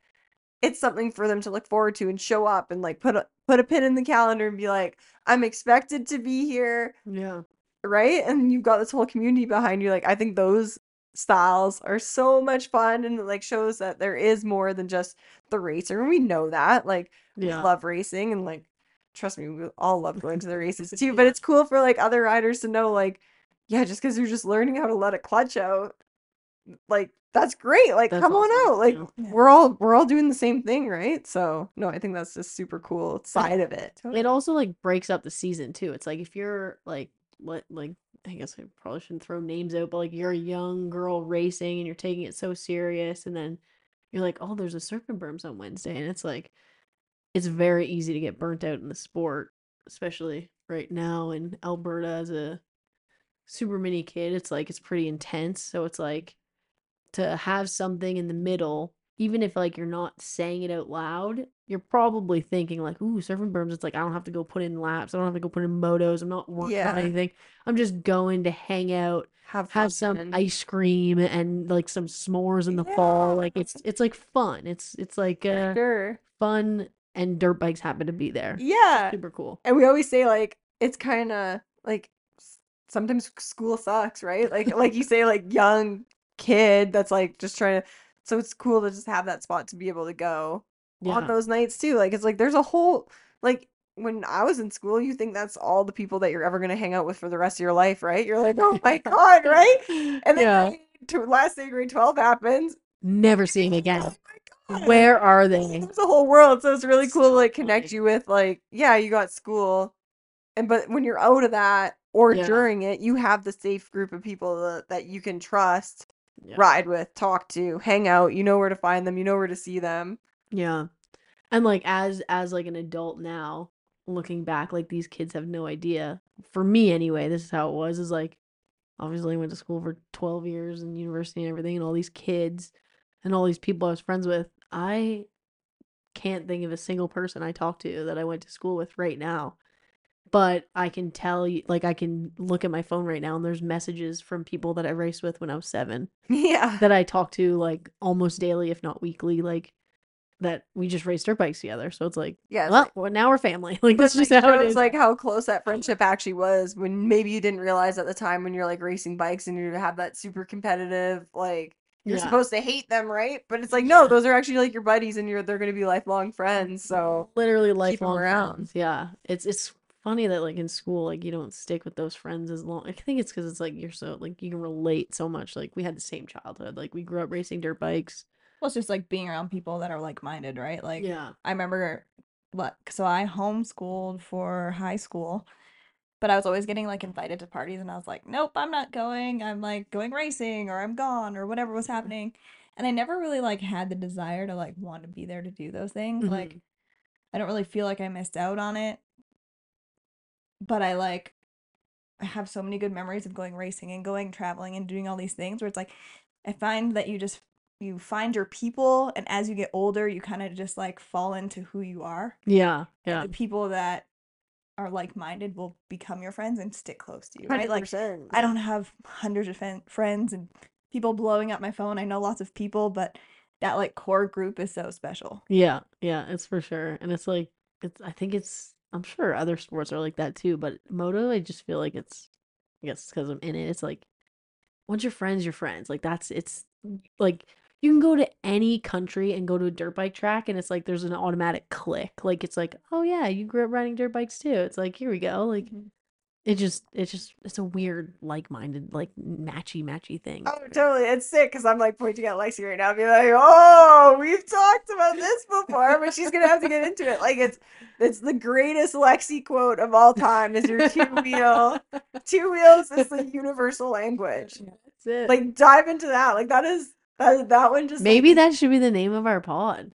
it's something for them to look forward to and show up and like put a put a pin in the calendar and be like i'm expected to be here. Yeah. right? And you've got this whole community behind you like i think those styles are so much fun and it like shows that there is more than just the racer and we know that like we love racing and like trust me we all love going to the races too but it's cool for like other riders to know like yeah just because you're just learning how to let a clutch out like that's great like That's come on out like yeah. We're all we're all doing the same thing right so no i think that's just super cool side of it It also like breaks up the season too. It's like if you're like what like I guess I probably shouldn't throw names out, but like you're a young girl racing and you're taking it so serious, and then you're like, oh, there's a and berms on Wednesday, and it's like it's very easy to get burnt out in the sport, especially right now in Alberta as a super mini kid. It's like it's pretty intense, so it's like to have something in the middle, even if like you're not saying it out loud, you're probably thinking like, "Ooh, surfing berms." It's like I don't have to go put in laps. I don't have to go put in motos. I'm not working on anything. I'm just going to hang out, have have some ice cream and like some s'mores in the fall. Like it's it's like fun. It's it's like uh, sure fun, and dirt bikes happen to be there. yeah Super cool. and we always say like it's kind of like sometimes school sucks right like like you say like young kid that's like just trying to so it's cool to just have that spot to be able to go Yeah. on those nights too. Like it's like there's a whole like when I was in school, you think that's all the people that you're ever gonna hang out with for the rest of your life, right? You're like, oh my god, right? And then yeah. to last day grade twelve happens. Never seeing again. Oh. Where are they? There's a whole world, so it's really cool to like connect you with like, yeah, you got school, and but when you're out of that or Yeah. during it, you have the safe group of people that, that you can trust, Yeah. ride with, talk to, hang out. You know where to find them. You know where to see them. Yeah. And like as as like an adult now, looking back, like these kids have no idea. For me anyway, this is how it was. Is like obviously I went to school for 12 years and university and everything and all these kids and all these people I was friends with. I can't think of a single person I talked to that I went to school with right now. But I can tell you like I can look at my phone right now and there's messages from people that I raced with when I was 7 Yeah. that I talk to like almost daily, if not weekly, like that we just raced dirt bikes together. So it's like, Yeah. it's well, like- well, now we're family. Like that's just like, how it is. like how close that friendship actually was when maybe you didn't realize at the time when you're like racing bikes and you have that super competitive like you're Yeah. supposed to hate them, right? But it's like no, those are actually like your buddies and you're they're gonna be lifelong friends. So literally lifelong around. friends. Yeah, it's it's funny that like in school, like you don't stick with those friends as long. I think it's because it's like you're so like you can relate so much. Like we had the same childhood. Like we grew up racing dirt bikes. Well, it's just like being around people that are like minded, right? Like yeah, I remember what so I homeschooled for high school, but I was always getting like invited to parties and I was like, Nope, I'm not going. I'm like going racing or I'm gone or whatever was happening. And I never really like had the desire to like want to be there to do those things. Like Mhm. I don't really feel like I missed out on it. But I like I have so many good memories of going racing and going traveling and doing all these things where it's like I find that you just you find your people and as you get older you kind of just like fall into who you are. yeah, yeah. The people that are like-minded will become your friends and stick close to you, right? Like 100%. I don't have hundreds of fen- friends and people blowing up my phone. I know lots of people, but that like core group is so special. Yeah, yeah, it's for sure. And it's like it's I think it's I'm sure other sports are like that too, but moto I just feel like it's I guess because I'm in it. It's like once your friends, your friends. Like that's it's like you can go to any country and go to a dirt bike track and it's like there's an automatic click. Like it's like, "Oh yeah, you grew up riding dirt bikes too." It's like, "Here we go." Like mm-hmm. It just it's just it's a weird like-minded like matchy matchy thing. Oh, totally. It's sick because I'm like pointing at Lexi right now, and be like, "Oh, we've talked about this before," but she's gonna have to get into it. Like it's it's the greatest Lexi quote of all time. Is your two wheel? Two wheels is the universal language. That's it. Like dive into that. Like that is that that one just Maybe like, that should be the name of our pod.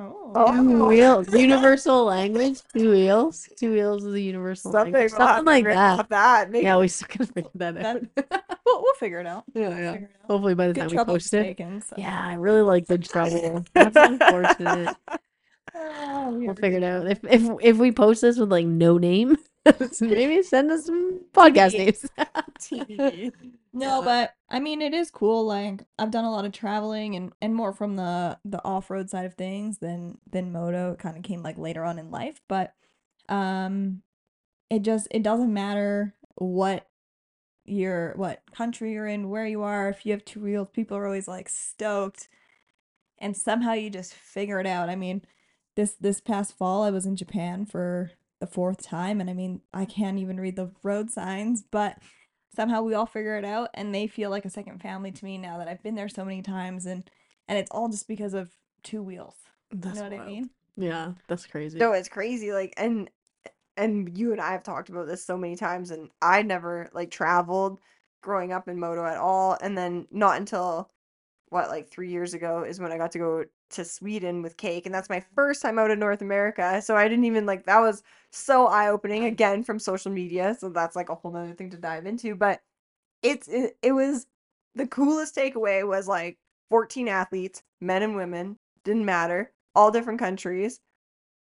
Oh. Oh. Two wheels, universal language. Two wheels, two wheels is a universal something language. we'll Something like that. out that. Make, Yeah, we still gotta figure that out. We'll, we'll figure it out. yeah, We'll yeah. it out. Hopefully by the Good time we post it. mistaken, so. Yeah, I really like the trouble. That's unfortunate. Oh, we We'll figure it out. If if if we post this with like no name, maybe send us some podcast names. No, but I mean it is cool. Like I've done a lot of traveling and and more from the the off road side of things than than moto. It kind of came like later on in life, but um, it just it doesn't matter what your what country you're in, where you are. If you have two wheels, people are always like stoked, and somehow you just figure it out. I mean, this this past fall I was in Japan for the fourth time, and I mean I can't even read the road signs, but somehow we all figure it out and they feel like a second family to me now that I've been there so many times and and it's all just because of two wheels. That's you know what I mean? Yeah, that's crazy. No, it's crazy. Like, and and you and I have talked about this so many times, and I never like traveled growing up in moto at all, and then not until what like three years ago is when I got to go to Sweden with Cake, and that's my first time out of North America. So I didn't even like that was so eye opening again from social media. So that's like a whole nother thing to dive into, but it's it, it was the coolest takeaway was like 14 athletes, men and women, didn't matter, all different countries.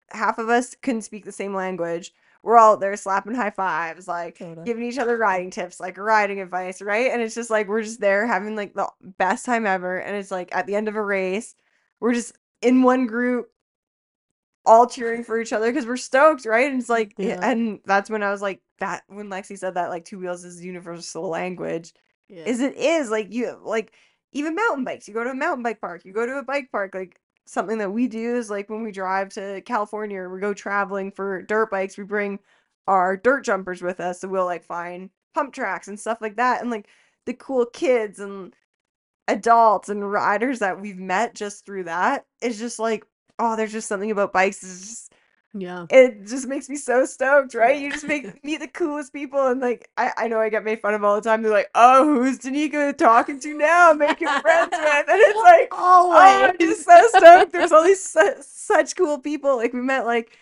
Half of us couldn't speak the same language. We're all there slapping high fives, like giving each other riding tips, like riding advice, right? And it's just like we're just there having like the best time ever. And it's like at the end of a race, we're just in one group, all cheering for each other because we're stoked, right? And it's like, eh, Yeah. and that's when I was like, that when Lexi said that, like two wheels is universal language Yeah. is it is like you like even mountain bikes you go to a mountain bike park you go to a bike park like something that we do is like when we drive to California or we go traveling for dirt bikes, we bring our dirt jumpers with us. So we'll like find pump tracks and stuff like that. And like the cool kids and adults and riders that we've met just through that is just like, oh, there's just something about bikes. It's just Yeah. it just makes me so stoked, right? You just make meet the coolest people, and like I, I know I get made fun of all the time. They're like, "Oh, who's Danika talking to now? Making friends with?" And it's like, oh, I'm just so stoked. There's all these su- such cool people. Like we met like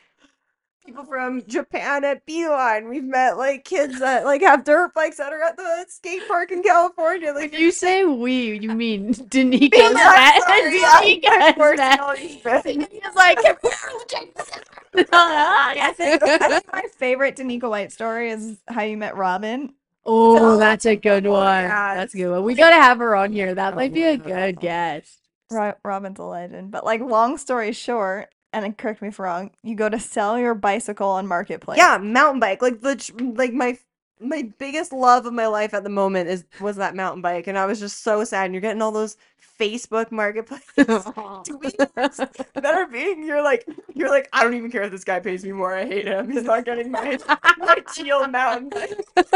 people from Japan at Beeline. We've met like kids that like have dirt bikes that are at the skate park in California. Like If you say we, you mean Danika. Beeline, Danika sorry, I- my has words that. always been- Danika's like, "Come here, check this out." Oh, I think, I think my favorite Danika White story is how you met Robin. Oh, that's a good oh, one. yeah, That's a good one. We gotta have her on here. That might be a good guest. Ro- Robin's a legend. But like, long story short, and correct me if I'm wrong, you go to sell your bicycle on Marketplace. Yeah, mountain bike. Like the like my my biggest love of my life at the moment is was that mountain bike, and I was just so sad. And you're getting all those Facebook marketplace tweets that are being. You're like you're like I don't even care if this guy pays me more. I hate him. He's not getting my my teal mountain bike.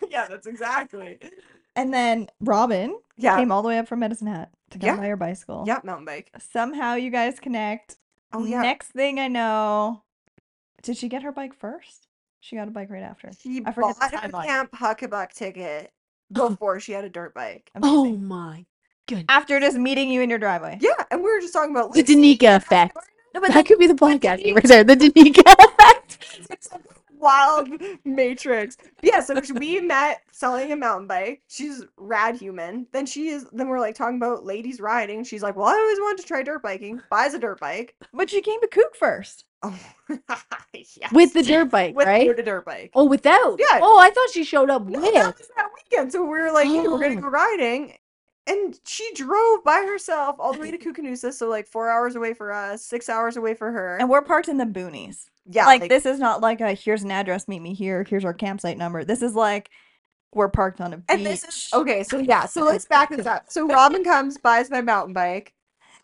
yeah, that's exactly. And then Robin Yeah, came all the way up from Medicine Hat to come Yeah. buy your bicycle. yeah, mountain bike. Somehow you guys connect. Oh yeah. Next thing I know, did she get her bike first? She got a bike right after. She I forget bought the her timeline. Camp Huckabuck ticket oh. before she had a dirt bike. oh my goodness. After just meeting you in your driveway. Yeah, and we were just talking about The Lucy. Danika effect. No, but That could be the podcast name right there. The Danika effect. Wild matrix. Yeah, so we met selling a mountain bike. She's rad human. Then she is. Then we're like talking about ladies riding. She's like, "Well, I always wanted to try dirt biking." Buys a dirt bike. but she came to Kook first. Oh, yes. With the dirt bike, with right? With the dirt bike. Oh, without. Yeah. Oh, I thought she showed up No, with. that was that weekend. So we were like, "Hey, we're gonna Oh. go riding." And she drove by herself all the way to Koocanusa, so like four hours away for us, six hours away for her. And we're parked in the boonies. yeah, like, this is not like a here's an address, meet me here, here's our campsite number. This is like we're parked on a beach. And this is okay. So yeah, so let's back this up. So Robin comes, buys my mountain bike.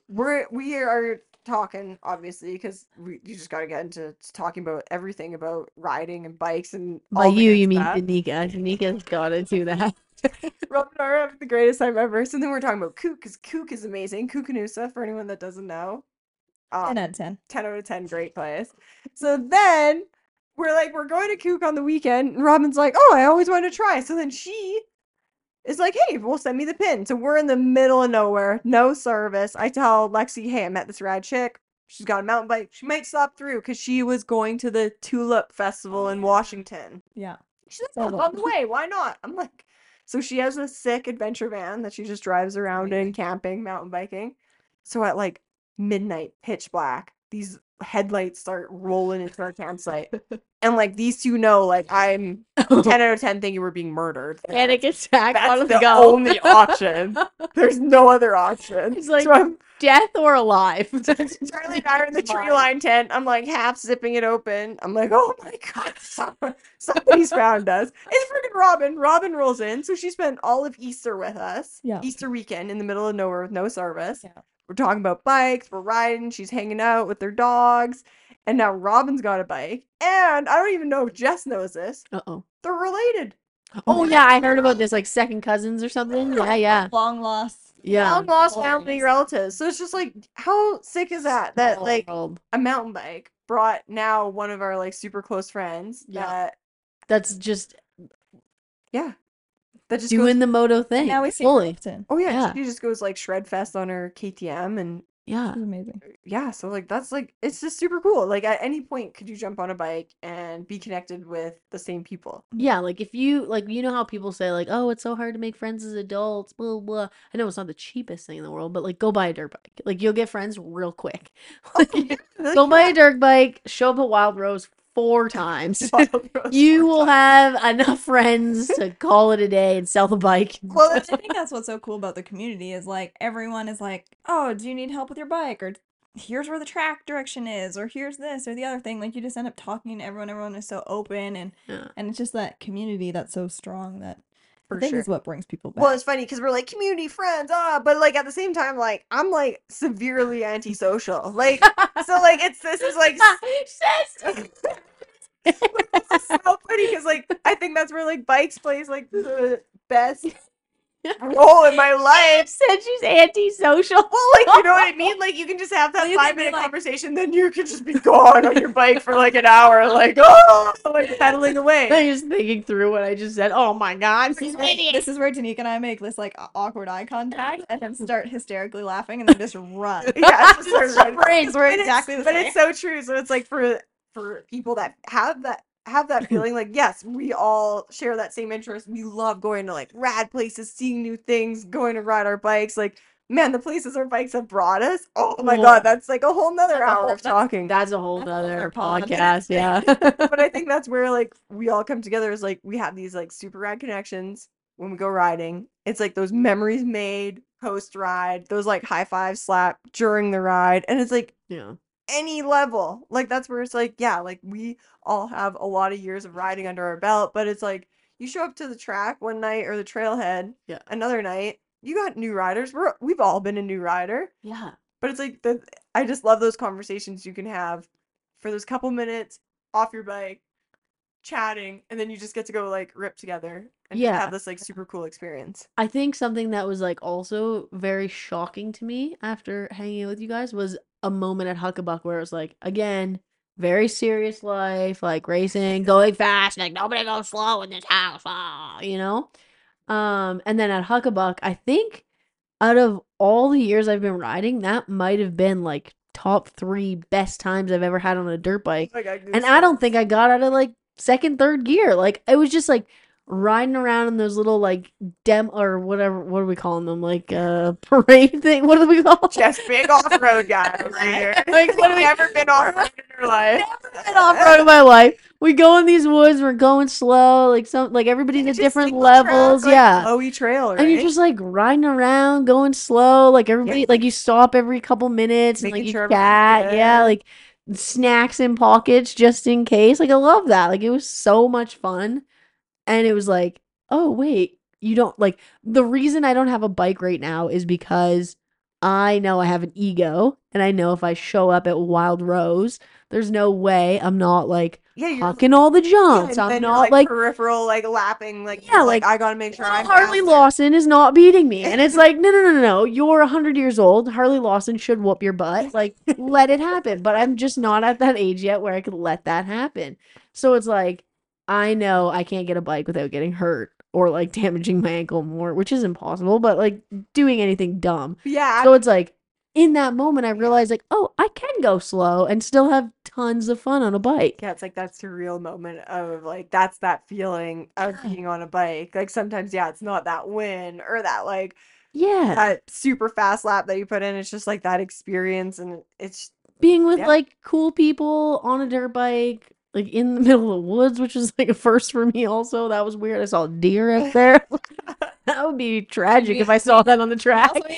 We're we are talking obviously because you just got to get into talking about everything about riding and bikes and By all the you, good you mean stuff. Danika. Danika's gotta do that. Robin and I are having the greatest time ever. So then we're talking about Kook because Kook is amazing. Koocanusa for anyone that doesn't know. Um, 10 out of 10. 10 out of 10 great place so then we're like we're going to kook on the weekend and robin's like oh i always wanted to try so then she is like hey well send me the pin so we're in the middle of nowhere no service i tell lexi hey i met this rad chick she's got a mountain bike she might stop through because she was going to the tulip festival in washington Yeah. She's like, So "Oh, on the way, why not? I'm like, so she has a sick adventure van that she just drives around in, camping, mountain biking. So at like midnight, pitch black, these headlights start rolling into our campsite. and like these two know, like, I'm 10 out of 10 thinking we're being murdered. Panic attack That's on the the go. only option. There's no other option. It's like- so I'm Death or alive. Charlie and I are in the tree line tent. I'm like half zipping it open. I'm like, oh my god, someone, somebody's found us. It's freaking Robin. Robin rolls in. So she spent all of Easter with us. Yeah. Easter weekend in the middle of nowhere with no service. Yeah. We're talking about bikes. We're riding. She's hanging out with their dogs. And now Robin's got a bike. And I don't even know if Jess knows this. Uh oh. They're related. Oh yeah, I heard about this like second cousins or something. Yeah, yeah, Long lost. yeah. Long lost family yes. relatives. So it's just like, how sick is that? That Small like world. a mountain bike brought now one of our like super close friends Yeah. that That's just yeah that just doing goes, the moto thing. Now we see fully. often. oh yeah, yeah. she just goes like shred fest on her KTM and Yeah. She's amazing. Uh, yeah so like that's like it's just super cool like at any point could you jump on a bike and be connected with the same people Yeah, like if you like you know how people say like, "Oh, it's so hard to make friends as adults." Blah blah. I know it's not the cheapest thing in the world, but like go buy a dirt bike. Like you'll get friends real quick. Oh, like, go buy a dirt bike, show up at Wild Rose four times. You will have enough friends to call it a day and sell the bike. well I think that's what's so cool about the community is like everyone is like, oh, do you need help with your bike? Or here's where the track direction is, or here's this or the other thing. Like you just end up talking to everyone. Everyone is so open and Yeah. and it's just that community that's so strong that I think sure. is what brings people back. Well, it's funny because we're like community friends, ah, but like at the same time, like I'm like severely antisocial. Like, so like it's this is like Sis. this is so funny because like I think that's where like bikes plays like the best role in my life. said she's antisocial. Well, like you know what I mean? Like you can just have that Well, five minute like- conversation, then you can just be gone on your bike for like an hour, like oh, like pedaling away. I'm just thinking through what I just said. Oh my god, she's an idiot. this is where Danika and I make this like awkward eye contact and then start hysterically laughing and then just run. yeah, it's just like- Brains were And exactly the but it's so true. So it's like for for people that have that have that feeling, like yes, we all share that same interest. We love going to like rad places, seeing new things, going to ride our bikes. Like man, the places our bikes have brought us. Oh my Well, god, that's like a whole nother hour of talking. That's a whole That's a whole other other pod. podcast. Yeah. but I think that's where like we all come together is like we have these like super rad connections when we go riding. It's like those memories made post ride, those like high five slap during the ride, and it's like yeah. Any level. Like that's where it's like, yeah, like we all have a lot of years of riding under our belt, but it's like you show up to the track one night or the trailhead Yeah. another night, you got new riders. We're we've all been a new rider. Yeah. But it's like the I just love those conversations you can have for those couple minutes off your bike, chatting, and then you just get to go like rip together and Yeah. have this like super cool experience. I think something that was like also very shocking to me after hanging out with you guys was a moment at Huckabuck where it was like, again, very serious life, like racing, going fast, like nobody goes slow in this house, ah, you know? Um, and then at Huckabuck, I think out of all the years I've been riding, that might have been like top three best times I've ever had on a dirt bike. Like, I And I don't think I got out of like second, third gear. Like it was just like riding around in those little like dem or whatever. What are we calling them? Like uh parade thing. What do we call? just big off road guy over here. Like, what do we- never been off road in your life. Never been off road in my life. We go in these woods. We're going slow. Like some like everybody's at different levels. like, yeah. flowy trail, right? And you're just like riding around, going slow. Like everybody, like you stop every couple minutes and like Making you sure chat. Yeah, like snacks in pockets just in case. Like I love that. Like it was so much fun. And it was like, oh wait, you don't like the reason I don't have a bike right now is because I know I have an ego and I know if I show up at Wild Rose, there's no way I'm not like yeah, you're hucking all the yeah, jumps. and I'm you're, not like peripheral, like lapping, like Yeah, you're like, I gotta make sure I'm Harley faster. Lawson is not beating me. And it's like, no, no, no, no, no. You're 100 years old. Harley Lawson should whoop your butt. Like, let it happen. But I'm just not at that age yet where I could let that happen. So it's like, I know I can't get a bike without getting hurt or like damaging my ankle more, which is impossible, but like doing anything dumb. Yeah, So it's like, in that moment, I realized, like, oh, I can go slow and still have tons of fun on a bike. Yeah, it's like that surreal moment of like that's that feeling of being on a bike. Like sometimes, yeah, it's not that win or that like Yeah. that super fast lap that you put in. It's just like that experience, and it's being with Yeah. like cool people on a dirt bike, like in the middle of the woods, which is like a first for me. Also, that was weird. I saw a deer up there. that would be tragic if I saw that on the track. Also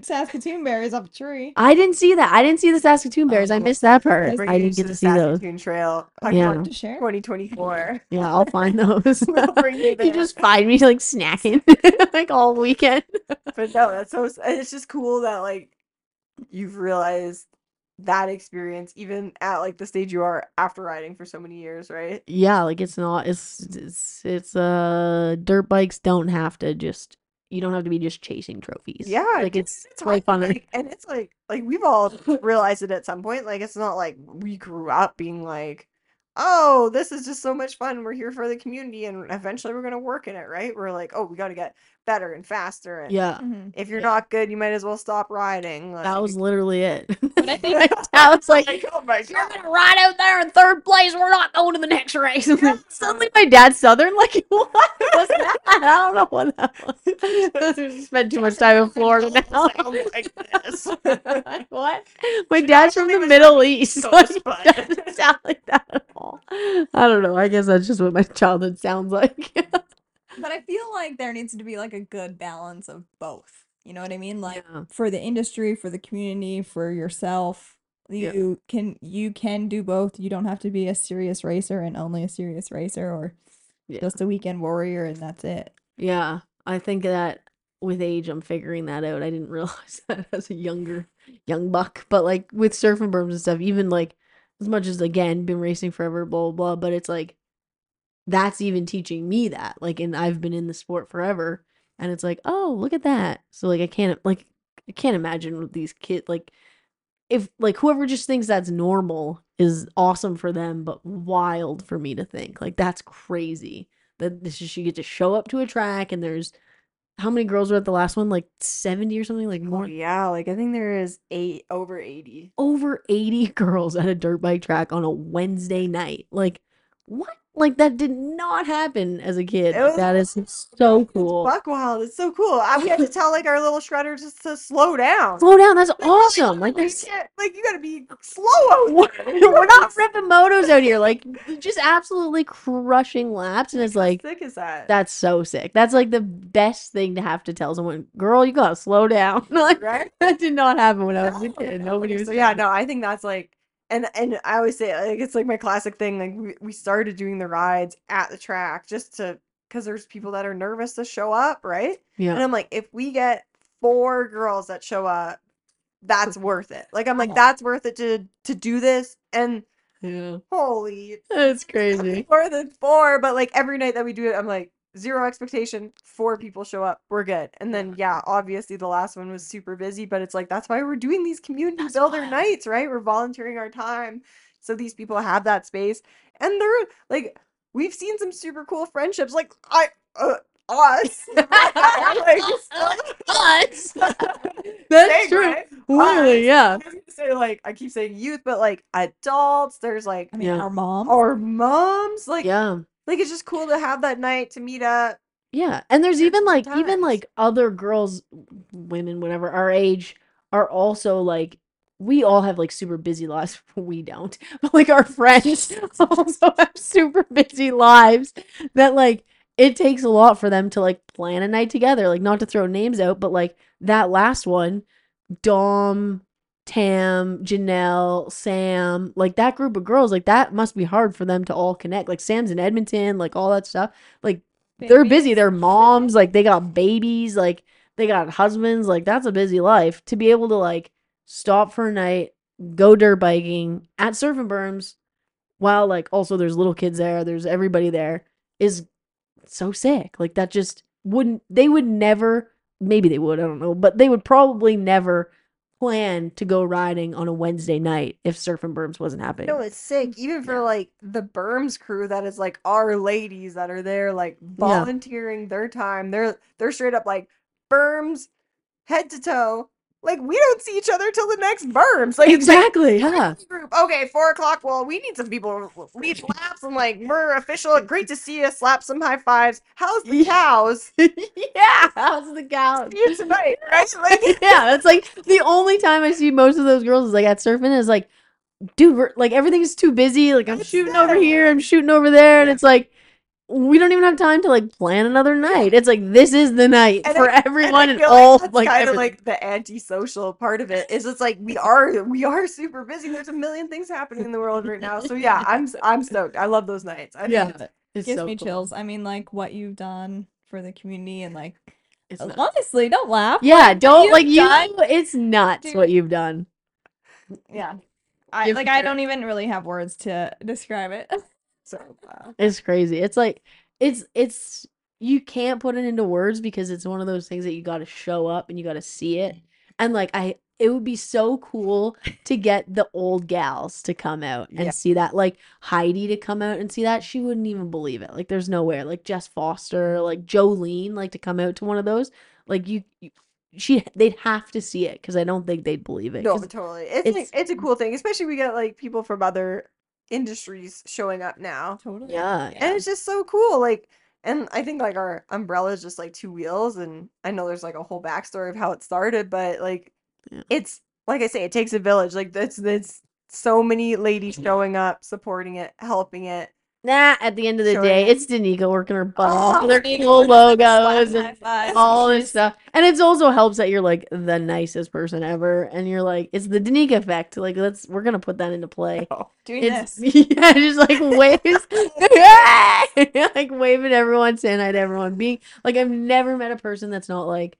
Saskatoon berries up a tree. I didn't see that. I didn't see the Saskatoon bears. I Oh, missed that part. I didn't get to the see those. Saskatoon Trail. Yeah. To share. 2024. Yeah, I'll find those. We'll bring you you just find me like snacking like all weekend. But no, that's so. It's just cool that like you've realized that experience even at like the stage you are after riding for so many years, right? Yeah, like it's not. It's it's it's uh dirt bikes don't have to just. You don't have to be just chasing trophies. Yeah, like it's it's way funner. like, and it's like like we've all realized it at some point. Like it's not like we grew up being like, oh, this is just so much fun. We're here for the community, and eventually we're gonna work in it, right? We're like, oh, we got to get better and faster. And Yeah. Mhm. if you're Yeah. not good, you might as well stop riding. That was literally it. But I think- My dad was like, Like, oh my "You're gonna ride out there in third place. We're not going to the next race." I'm Suddenly, my dad's southern. Like, what was that? I don't know what that was. Spent too much time in Florida now. Like this. what? My dad's from the Middle not East. close, Like, doesn't sound like that at all. I don't know. I guess that's just what my childhood sounds like. But I feel like there needs to be like a good balance of both. You know what I mean? Like Yeah. for the industry, for the community, for yourself. Yeah. You can you can do both. You don't have to be a serious racer and only a serious racer or Yeah. just a weekend warrior and that's it. Yeah, I think that with age, I'm figuring that out. I didn't realize that as a younger young buck, but like with surfing berms and stuff, even like as much as again been racing forever, blah blah blah. But it's like that's even teaching me that. Like, and I've been in the sport forever, and it's like, oh, look at that. So like, I can't like I can't imagine these kids like if like whoever just thinks that's normal is awesome for them, but wild for me to think. Like that's crazy that this is you get to show up to a track and there's how many girls were at the last one? Like 70 or something? Like Oh, more yeah, like I think there is eight over 80. over 80 girls at a dirt bike track on a Wednesday night. Like what? Like that did not happen as a kid. Was- that is so cool. buck wild. It's so cool. I, we had to tell like our little shredder just to slow down. Slow down. That's awesome. Like you there's like you gotta be slow we're we're not ripping motos out here. Like just absolutely crushing laps. And it's How like sick is that? That's so sick. That's like the best thing to have to tell someone, girl, you gotta slow down. like right? that did not happen when I was a kid. no. Nobody was So yeah, no, I think that's like, and and I always say like it's like my classic thing. Like we, we started doing the rides at the track just to because there's people that are nervous to show up, right? Yeah. And I'm like, if we get four girls that show up, that's worth it. Like I'm like, Oh. that's worth it to to do this. And Yeah. holy, That's crazy. more than four. But like every night that we do it, I'm like zero expectation. Four people show up, we're good. And then yeah, obviously the last one was super busy, but it's like that's why we're doing these community That's builder nights, right? We're volunteering our time so these people have that space, and they're like, we've seen some super cool friendships, like I. Uh, us, like, Us. That's true. right? Literally, yeah. I was gonna say like I keep saying youth, but like adults. There's like I mean, Yeah. our mom. our moms. Like Yeah. Like it's just cool to have that night to meet up. Yeah. And there's even like even like other girls, women, whatever, our age are also like we all have like super busy lives. We don't. But like our friends also have super busy lives that like it takes a lot for them to like plan a night together. Like not to throw names out, but like that last one, Dom, Tam, Janelle, Sam, like that group of girls, like that must be hard for them to all connect. Like Sam's in Edmonton, like all that stuff. Like they're busy. Babies. They're moms. Like they got babies. Like they got husbands. Like that's a busy life. To be able to like stop for a night, go dirt biking at surfing berms, while like also there's little kids there. There's everybody there. Is so sick. Like that just wouldn't. They would never. Maybe they would. I don't know. But they would probably never plan to go riding on a Wednesday night if surfing berms wasn't happening. No, it's sick. Mm, Even for Yeah. like the Berms crew that is like our ladies that are there like volunteering their time. They're they're straight up like Berms head to toe. Like we don't see each other till the next Berms. Like it's like, exactly. Yeah. group. Okay, four o'clock. Well, we need some people lead laps and like we're official. Great to see you. Slap some high fives. How's the cows? yeah. How's the gal? See you tonight, right? Like, yeah, that's like the only time I see most of those girls is like at surfing is like, dude, we're like everything's too busy. Like I'm shooting over here, I'm shooting over there, and it's like we don't even have time to like plan another night. It's like this is the night And for I- everyone and I and, feel all that's like kind of like the antisocial part of it is it's like we are we are super busy. There's a million things happening in the world right now. So yeah, I'm s- I'm stoked. I love those nights. I think yeah, it's- it's gives so me cool. chills. I mean, like what you've done for the community and like It's honestly, don't laugh. Yeah, Like, don't like you. done- It's nuts Dude. what you've done. Yeah. I Give like I don't even really have words to describe it. so wow. It's crazy. It's like it's it's you can't put it into words because it's one of those things that you got to show up and you got to see it. Mm-hmm. And like I it would be so cool to get the old gals to come out and Yeah. see that like Heidi to come out and see that she wouldn't even believe it. Like there's nowhere. Like Jess Foster, like Jolene like to come out to one of those. Like you, you she they'd have to see it cuz I don't think they'd believe it. No, totally. It's it's- like, it's a cool thing, especially we get like people from other industries showing up now. Totally. yeah. And it's just so cool. Like and I think like our umbrella is just like two wheels and I know there's like a whole backstory of how it started, but like Yeah. it's like I say, it takes a village. Like that's that's so many ladies mm-hmm. showing up, supporting it, helping it. Nah, at the end of the Sure. day, it's Danika working her butt oh, off Oh, with her Danika cool logos and all this stuff. And it's also helps that you're like the nicest person ever, and you're like it's the Danika effect. Like let's we're gonna put that into play. Oh, doing It's this. yeah, just like waves, like waving everyone, saying hi to everyone. Being like I've never met a person that's not like,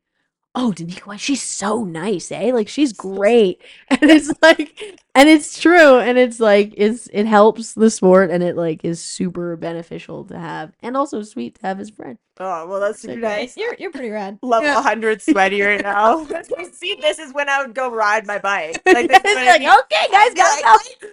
oh, Danika, White, she's so nice, eh? Like she's great, and it's like, and it's true, and it's like it's it helps the sport, and it like is super beneficial to have, and also sweet to have as a friend. Oh well, that's super Sick. nice. You're you're pretty rad. Level Yeah. 100 sweaty right now. you see, this is when I would go ride my bike. Like, this is when like, okay, guys, I'd gotta go.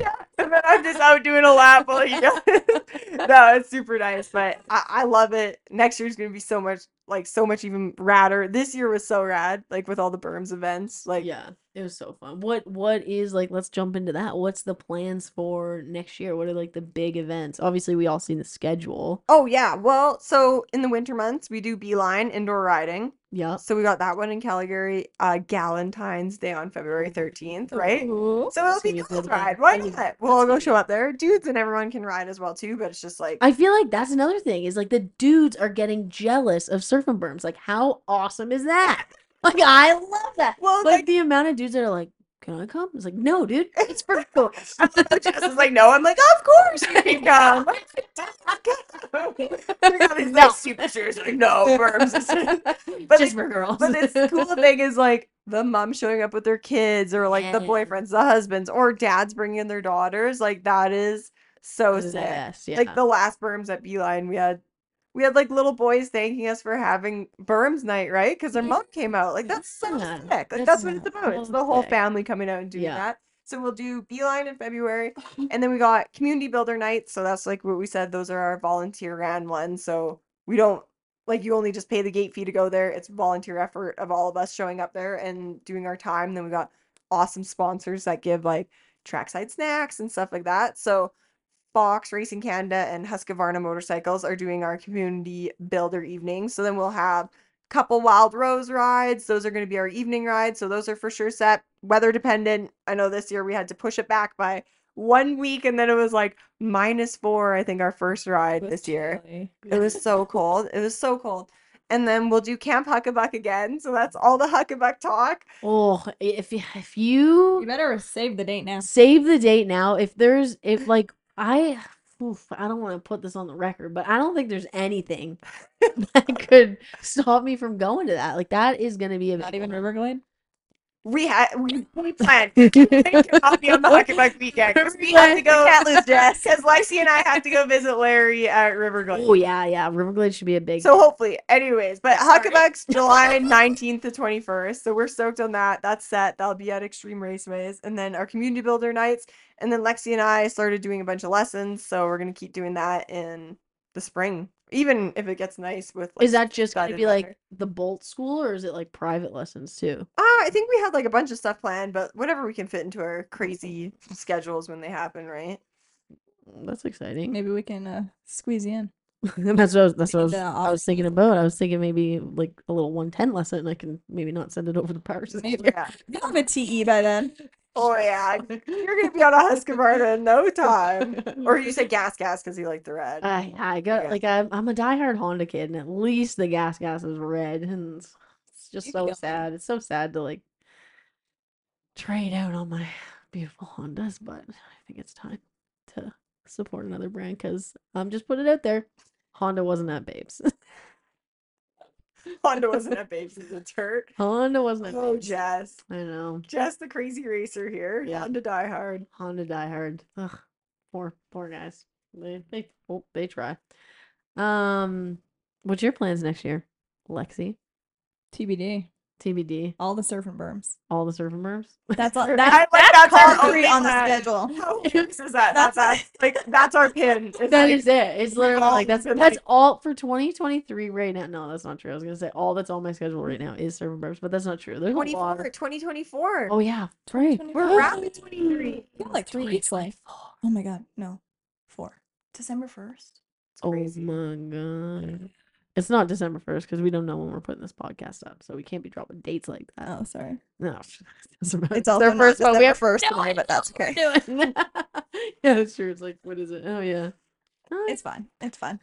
Yeah, and then I'm just out doing a lap you go. no, it's super nice, but I, I love it. Next year's gonna be so much like so much even radder. This year was so rad, like with all the berms events. Like yeah, it was so fun. What what is like? Let's jump into that. What's the plans for next year? What are like the big events? Obviously, we all seen the schedule. oh yeah, well, so in the winter months we do beeline indoor riding. Yeah. So we got that one in Calgary, uh Galentine's Day on February 13th, right? Ooh. So it'll be a cool to ride. Why not? We'll all go show up there. Dudes and everyone can ride as well too, but it's just like I feel like that's another thing is like the dudes are getting jealous of surfing berms. Like, how awesome is that? Like, I love that. well, Like, like the amount of dudes that are like, "Can I come?" It's like, no, dude, it's for girls. Jess is like, no. I'm like, of course you can come. we got these No. nice super shoes. Like, no, berms. But just the- for girls. But this cool thing is like the mom showing up with their kids, or like the boyfriends, the husbands, or dads bringing in their daughters. Like that is so sick. yeah. Like the last berms at Beeline, we had we had like little boys thanking us for having berms night, right? Because their Yeah. mom came out. Like that's so Yeah, sick. Like that's that's what it's about. It's the whole sick. family coming out and doing Yeah. that. So we'll do Beeline in February, and then we got community builder nights. So that's like what we said. Those are our volunteer ran ones. So we don't like you only just pay the gate fee to go there. It's volunteer effort of all of us showing up there and doing our time. Then we got awesome sponsors that give like trackside snacks and stuff like that. So Fox Racing Canada and Husqvarna Motorcycles are doing our community builder evenings. So then we'll have a couple Wild Rose rides. Those are going to be our evening rides. So those are for sure set. Weather dependent. I know this year we had to push it back by one week and then it was like minus four, I think, our first ride It was this year. It was so cold. It was so cold. And then we'll do Camp Huckabuck again. So that's all the Huckabuck talk. Oh, if if you You better save the date now. save the date now, if there's if like I oof, I don't want to put this on the record, but I don't think there's anything that could stop me from going to that. Like that is gonna be a Not big even one. Riverglade. We had we, we planned. I'll be on the Huckabuck weekend. 'cause We have to go. Can't lose Jess. Because Lexi and I have to go visit Larry at Riverglade. Oh yeah, yeah. Riverglade should be a big. So hopefully, anyways, but. Huckabuck's July 19th to 21st. So we're stoked on that. That's set. That'll be at Extreme Raceways. And then our community builder nights. And then Lexi and I started doing a bunch of lessons. So we're going to keep doing that in the spring, even if it gets nice with like, is that just gonna guided be like the Bolt School, or is it like private lessons too? Ah, I think we had like a bunch of stuff planned, but whatever we can fit into our crazy schedules when they happen, right? That's exciting. Maybe we can uh, squeeze you in. that's what I was, that's what I was, the I was thinking about. I was thinking maybe like a little one ten lesson. I can maybe not send it over the power system. Maybe. Yeah. You'll have a TE by then. Oh yeah, you're gonna be on a Husqvarna in no time. Or you say gas gas because you like the red. I I got Yeah. like I'm I'm a diehard Honda kid, and at least the gas gas is red, and it's, it's just You so sad. It's so sad to like trade out on my beautiful Hondas, but I think it's time to support another brand because I'm just put it out there. Honda wasn't at Babes. Honda wasn't a Babes as a turd. Honda wasn't at Oh, Babes. Jess. I know. Jess, the crazy racer here. Yeah. Honda Die Hard. Honda diehard. Ugh, poor poor guys. They they oh, they try. Um, what's your plans next year, Lexi? TBD. TBD. All the surfing berms. All the surfing berms. That's all. I That's, like that's that's our concrete only on the schedule. How fierce is that? That's That's, us. Like that's our pin. It's That like, is it. It's literally all like that's that's like- all for 2023 right now. No, that's not true. I was gonna say all that's on my schedule right now is surfing berms, but that's not true. There's a lot. 24, 2024. Oh yeah, that's right. We're rapid 23. You got like three weeks left. Oh my god, no, four. December first. Oh my god. It's not December 1st because we don't know when we're putting this podcast up, so we can't be dropping dates like that. Oh, sorry. No, doesn't. It's also their first one. We have 1st no today, but that's idea what we're doing. yeah, that's true. It's like, what is it? Oh yeah, It's fine. It's fine.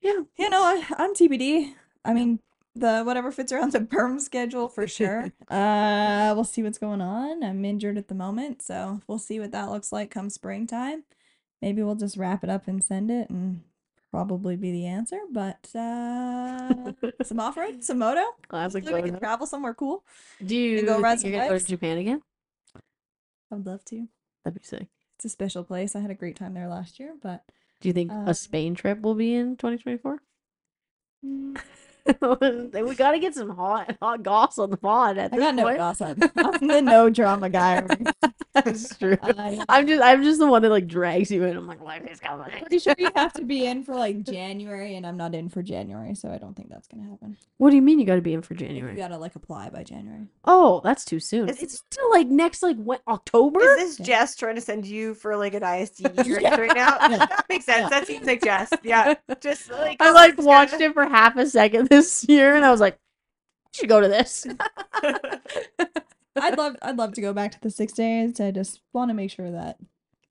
Yeah. You know, I, I'm TBD. I mean, the whatever fits around the perm schedule for sure. uh, we'll see what's going on. I'm injured at the moment, so we'll see what that looks like come springtime. Maybe we'll just wrap it up and send it, and probably be the answer. But uh, some off road, some moto. Classic Hopefully we can travel somewhere cool. Do you go ride think some you're gonna go bikes? to Japan again? I'd love to. That'd be sick. It's a special place. I had a great time there last year, but Do you think Um, a Spain trip will be in 2024? we gotta get some hot hot goss on the pod at I this got no point. gossip. I'm the no drama guy. That's true. I- I'm just I'm just the one that like drags you in. I'm like, life is coming. pretty sure you have to be in for like January, and I'm not in for January, so I don't think that's gonna happen. What do you mean you gotta be in for January? You gotta like apply by January. Oh, that's too soon. Is- it's still like next like what October? Is this Yeah. Jess trying to send you for like an IST drink Yeah. right now? Yeah. That makes sense. Yeah. That seems like Jess. Yeah. Just like I like watched it for half a second this year and I was like, I should go to this. I'd love, I'd love to go back to the six days. I just want to make sure that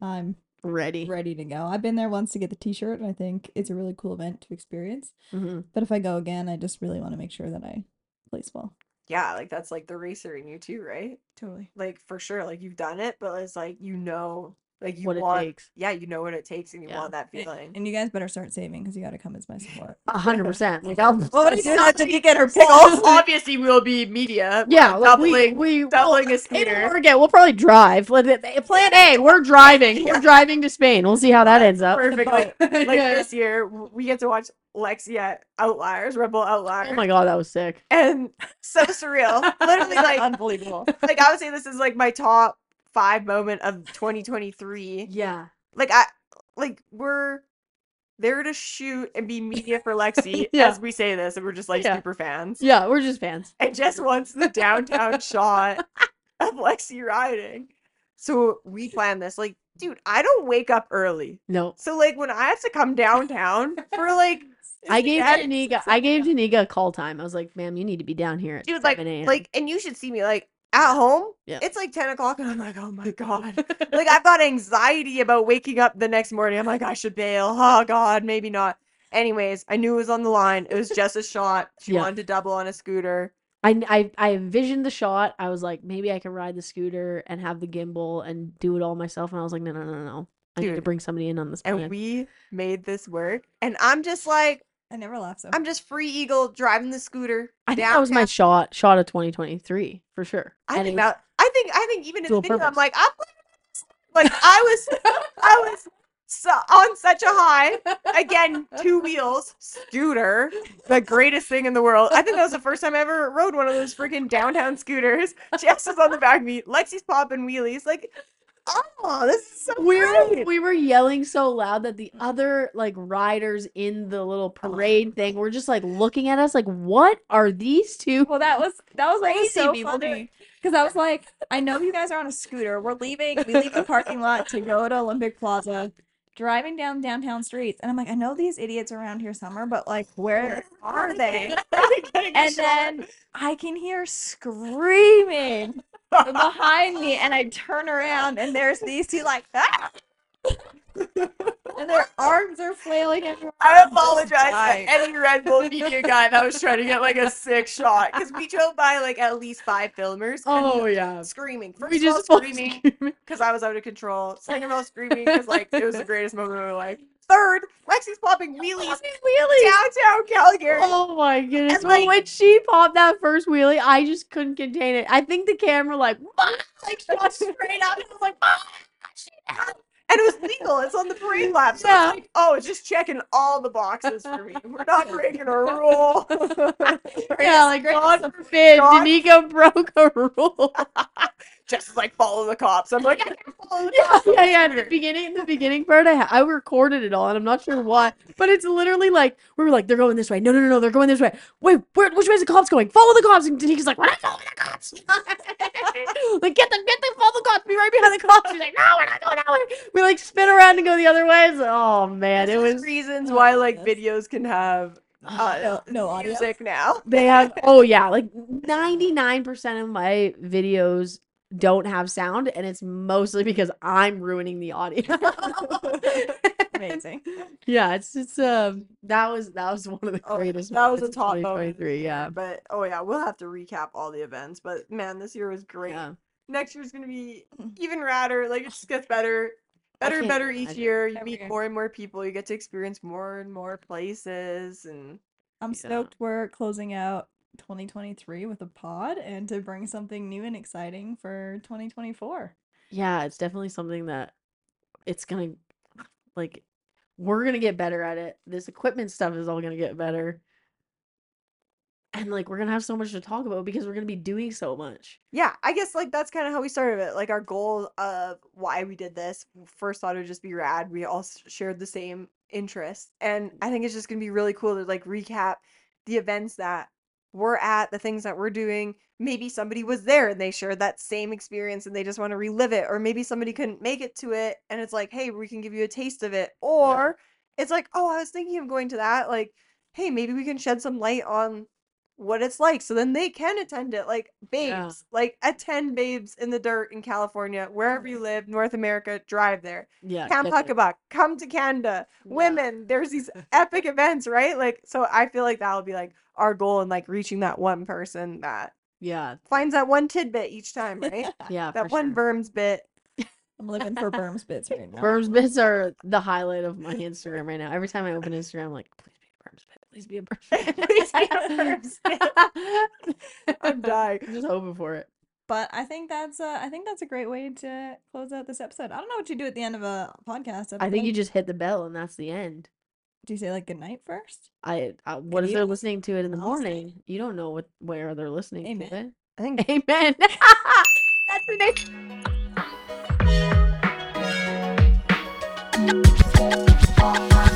I'm Ready. ready to go. I've been there once to get the T-shirt, and I think it's a really cool event to experience. Mhm. But if I go again, I just really want to make sure that I place well. yeah, like that's like the racer in you too, right? Totally. Like for sure, like you've done it, but it's like you know, like you What it want, takes. yeah, you know what it takes, and you Yeah. want that feeling. And you guys better start saving because you got to come as my support. A hundred percent. Like I'll Well, it's you not have to get her Like, also, obviously, we'll be media. Yeah, like, we, doubling, we doubling a In scooter. Oregon, we'll probably drive. Like, th- th- Plan A, we're driving. We're driving to Spain. We'll see how that ends up. Perfect. Like, like Yeah. this year, we get to watch Lexi at Outliers, Red Bull Outliers, Oh my god, that was sick. and so surreal. Literally, like, unbelievable. like I would say this is like my top five moment of 2023. Yeah. Like I, like we're there to shoot and be media for Lexi Yeah. as we say this, and we're just like Yeah. super fans. Yeah, we're just fans. And just wants the downtown shot of Lexi riding. So we plan this. Like, dude, I don't wake up early. No. So like when I have to come downtown for like I gave Yeah, I gave Danika a call time. I was like, ma'am, you need to be down here at dude, like 7 a.m. like and you should see me like at home. Yeah. It's like 10 o'clock and I'm like, oh my god. like I've got anxiety about waking up the next morning. I'm like, I should bail. Oh god, maybe not. Anyways, I knew it was on the line. It was just a shot. She Yeah. wanted to double on a scooter. I, I I envisioned the shot. I was like, maybe I can ride the scooter and have the gimbal and do it all myself. And I was like, no, no, no, no. I need to bring somebody in on this plan. And we made this work. And I'm just like, I never laugh so. I'm just free eagle driving the scooter. I think that was my downtown. shot, shot of 2023 for sure. I And think it- that I think I think even in the Dual video, I'm purpose. like, I'm like I was I was so, on such a high. Again, two wheels, scooter, the greatest thing in the world. I think that was the first time I ever rode one of those freaking downtown scooters. Jess is on the back of me, Lexi's popping wheelies. Like, oh, this is so we were we were yelling so loud that the other like riders in the little parade thing were just like looking at us like, what are these two? Well, that was that was what was Crazy so people do funny because I was like, I know you guys are on a scooter. We're leaving. We leave the parking lot to go to Olympic Plaza, driving down downtown streets, and I'm like, I know these idiots around here somewhere, but like, where are they? And then I can hear screaming from behind me, and I turn around, and there's these two like, ah! and their arms are flailing everywhere. I apologize to any Red Bull media guy that was trying to get like a sick shot because we drove by like at least five filmers. and Oh yeah. screaming. First We of all, just screaming screaming. because I was out of control. Second of all, screaming because like it was the greatest moment of my life. Third, Lexi's popping wheelies Wheelies. downtown Calgary. Oh my goodness. And, Well, like- when she popped that first wheelie, I just couldn't contain it. I think the camera like, like shot straight up. and I was like, ah, And it was legal. It's on the parade lap. So Yeah. it's like, oh, it's just checking all the boxes for me. We're not breaking a rule. yeah, like God forbid, God- Danika broke a rule. Just like follow the cops. I'm like, I can't follow the yeah, cops. yeah, yeah. The beginning, in the beginning part, I, I recorded it all, and I'm not sure why, but it's literally like we were like, they're going this way. No, no, no, no, they're going this way. Wait, where? Which way's the cops going? Follow the cops. And Danika's like, we're not following the cops. like, get them, get them, follow the cops. Be right behind the cops. She's like, no, we're not going that way. We like spin around and go the other way. It's oh man, it was. reasons Oh why like goodness. videos can have uh, no, no audio. music now. They have. Oh yeah, like 99 percent of my videos don't have sound, and it's mostly because I'm ruining the audio. amazing. Yeah, it's just um that was that was one of the Oh, greatest. that was a moments of top moment. 2023. Yeah, But oh yeah, we'll have to recap all the events. But man, this year was great. yeah. Next year's gonna be even radder. Like it just gets better, better better each year. You meet more and more people. You get to experience more and more places. And I'm Yeah. stoked we're closing out 2023 with a pod and to bring something new and exciting for 2024. Yeah, it's definitely something that it's gonna like we're gonna get better at it. This equipment stuff is all gonna get better. And like we're gonna have so much to talk about because we're gonna be doing so much. yeah, I guess like that's kind of how we started it. Like our goal of why we did this. First thought it would just be rad. We all shared the same interests, and I mm. think it's just gonna be really cool to like recap the events that we're at, the things that we're doing. Maybe somebody was there and they shared that same experience and they just want to relive it, or maybe somebody couldn't make it to it and it's like, hey, we can give you a taste of it, or it's like, oh, I was thinking of going to that. Like, hey, maybe we can shed some light on what it's like so then they can attend it like babes Yeah. like attend babes in the dirt in california wherever you live north america drive there Yeah. camp definitely. huckabee come to canada Yeah. women there's these epic events right like so i feel like that'll be like our goal in like reaching that one person that Yeah. finds that one tidbit each time right Yeah. that one sure. Berms bit I'm living for Berms bits right now. Berms bits are the highlight of my Instagram right now. Every time I open Instagram, I'm like, please be a Berms bit. Please be a bird. Please be a. I'm dying. I'm just hoping for it. But I think that's a I think that's a great way to close out this episode. I don't know what you do at the end of a podcast. Episode. I think you just hit the bell and that's the end. Do you say like good night first? I uh, what if they're listening to it in the morning? You don't know what where they're listening Amen. to it. I think Amen. that's the next.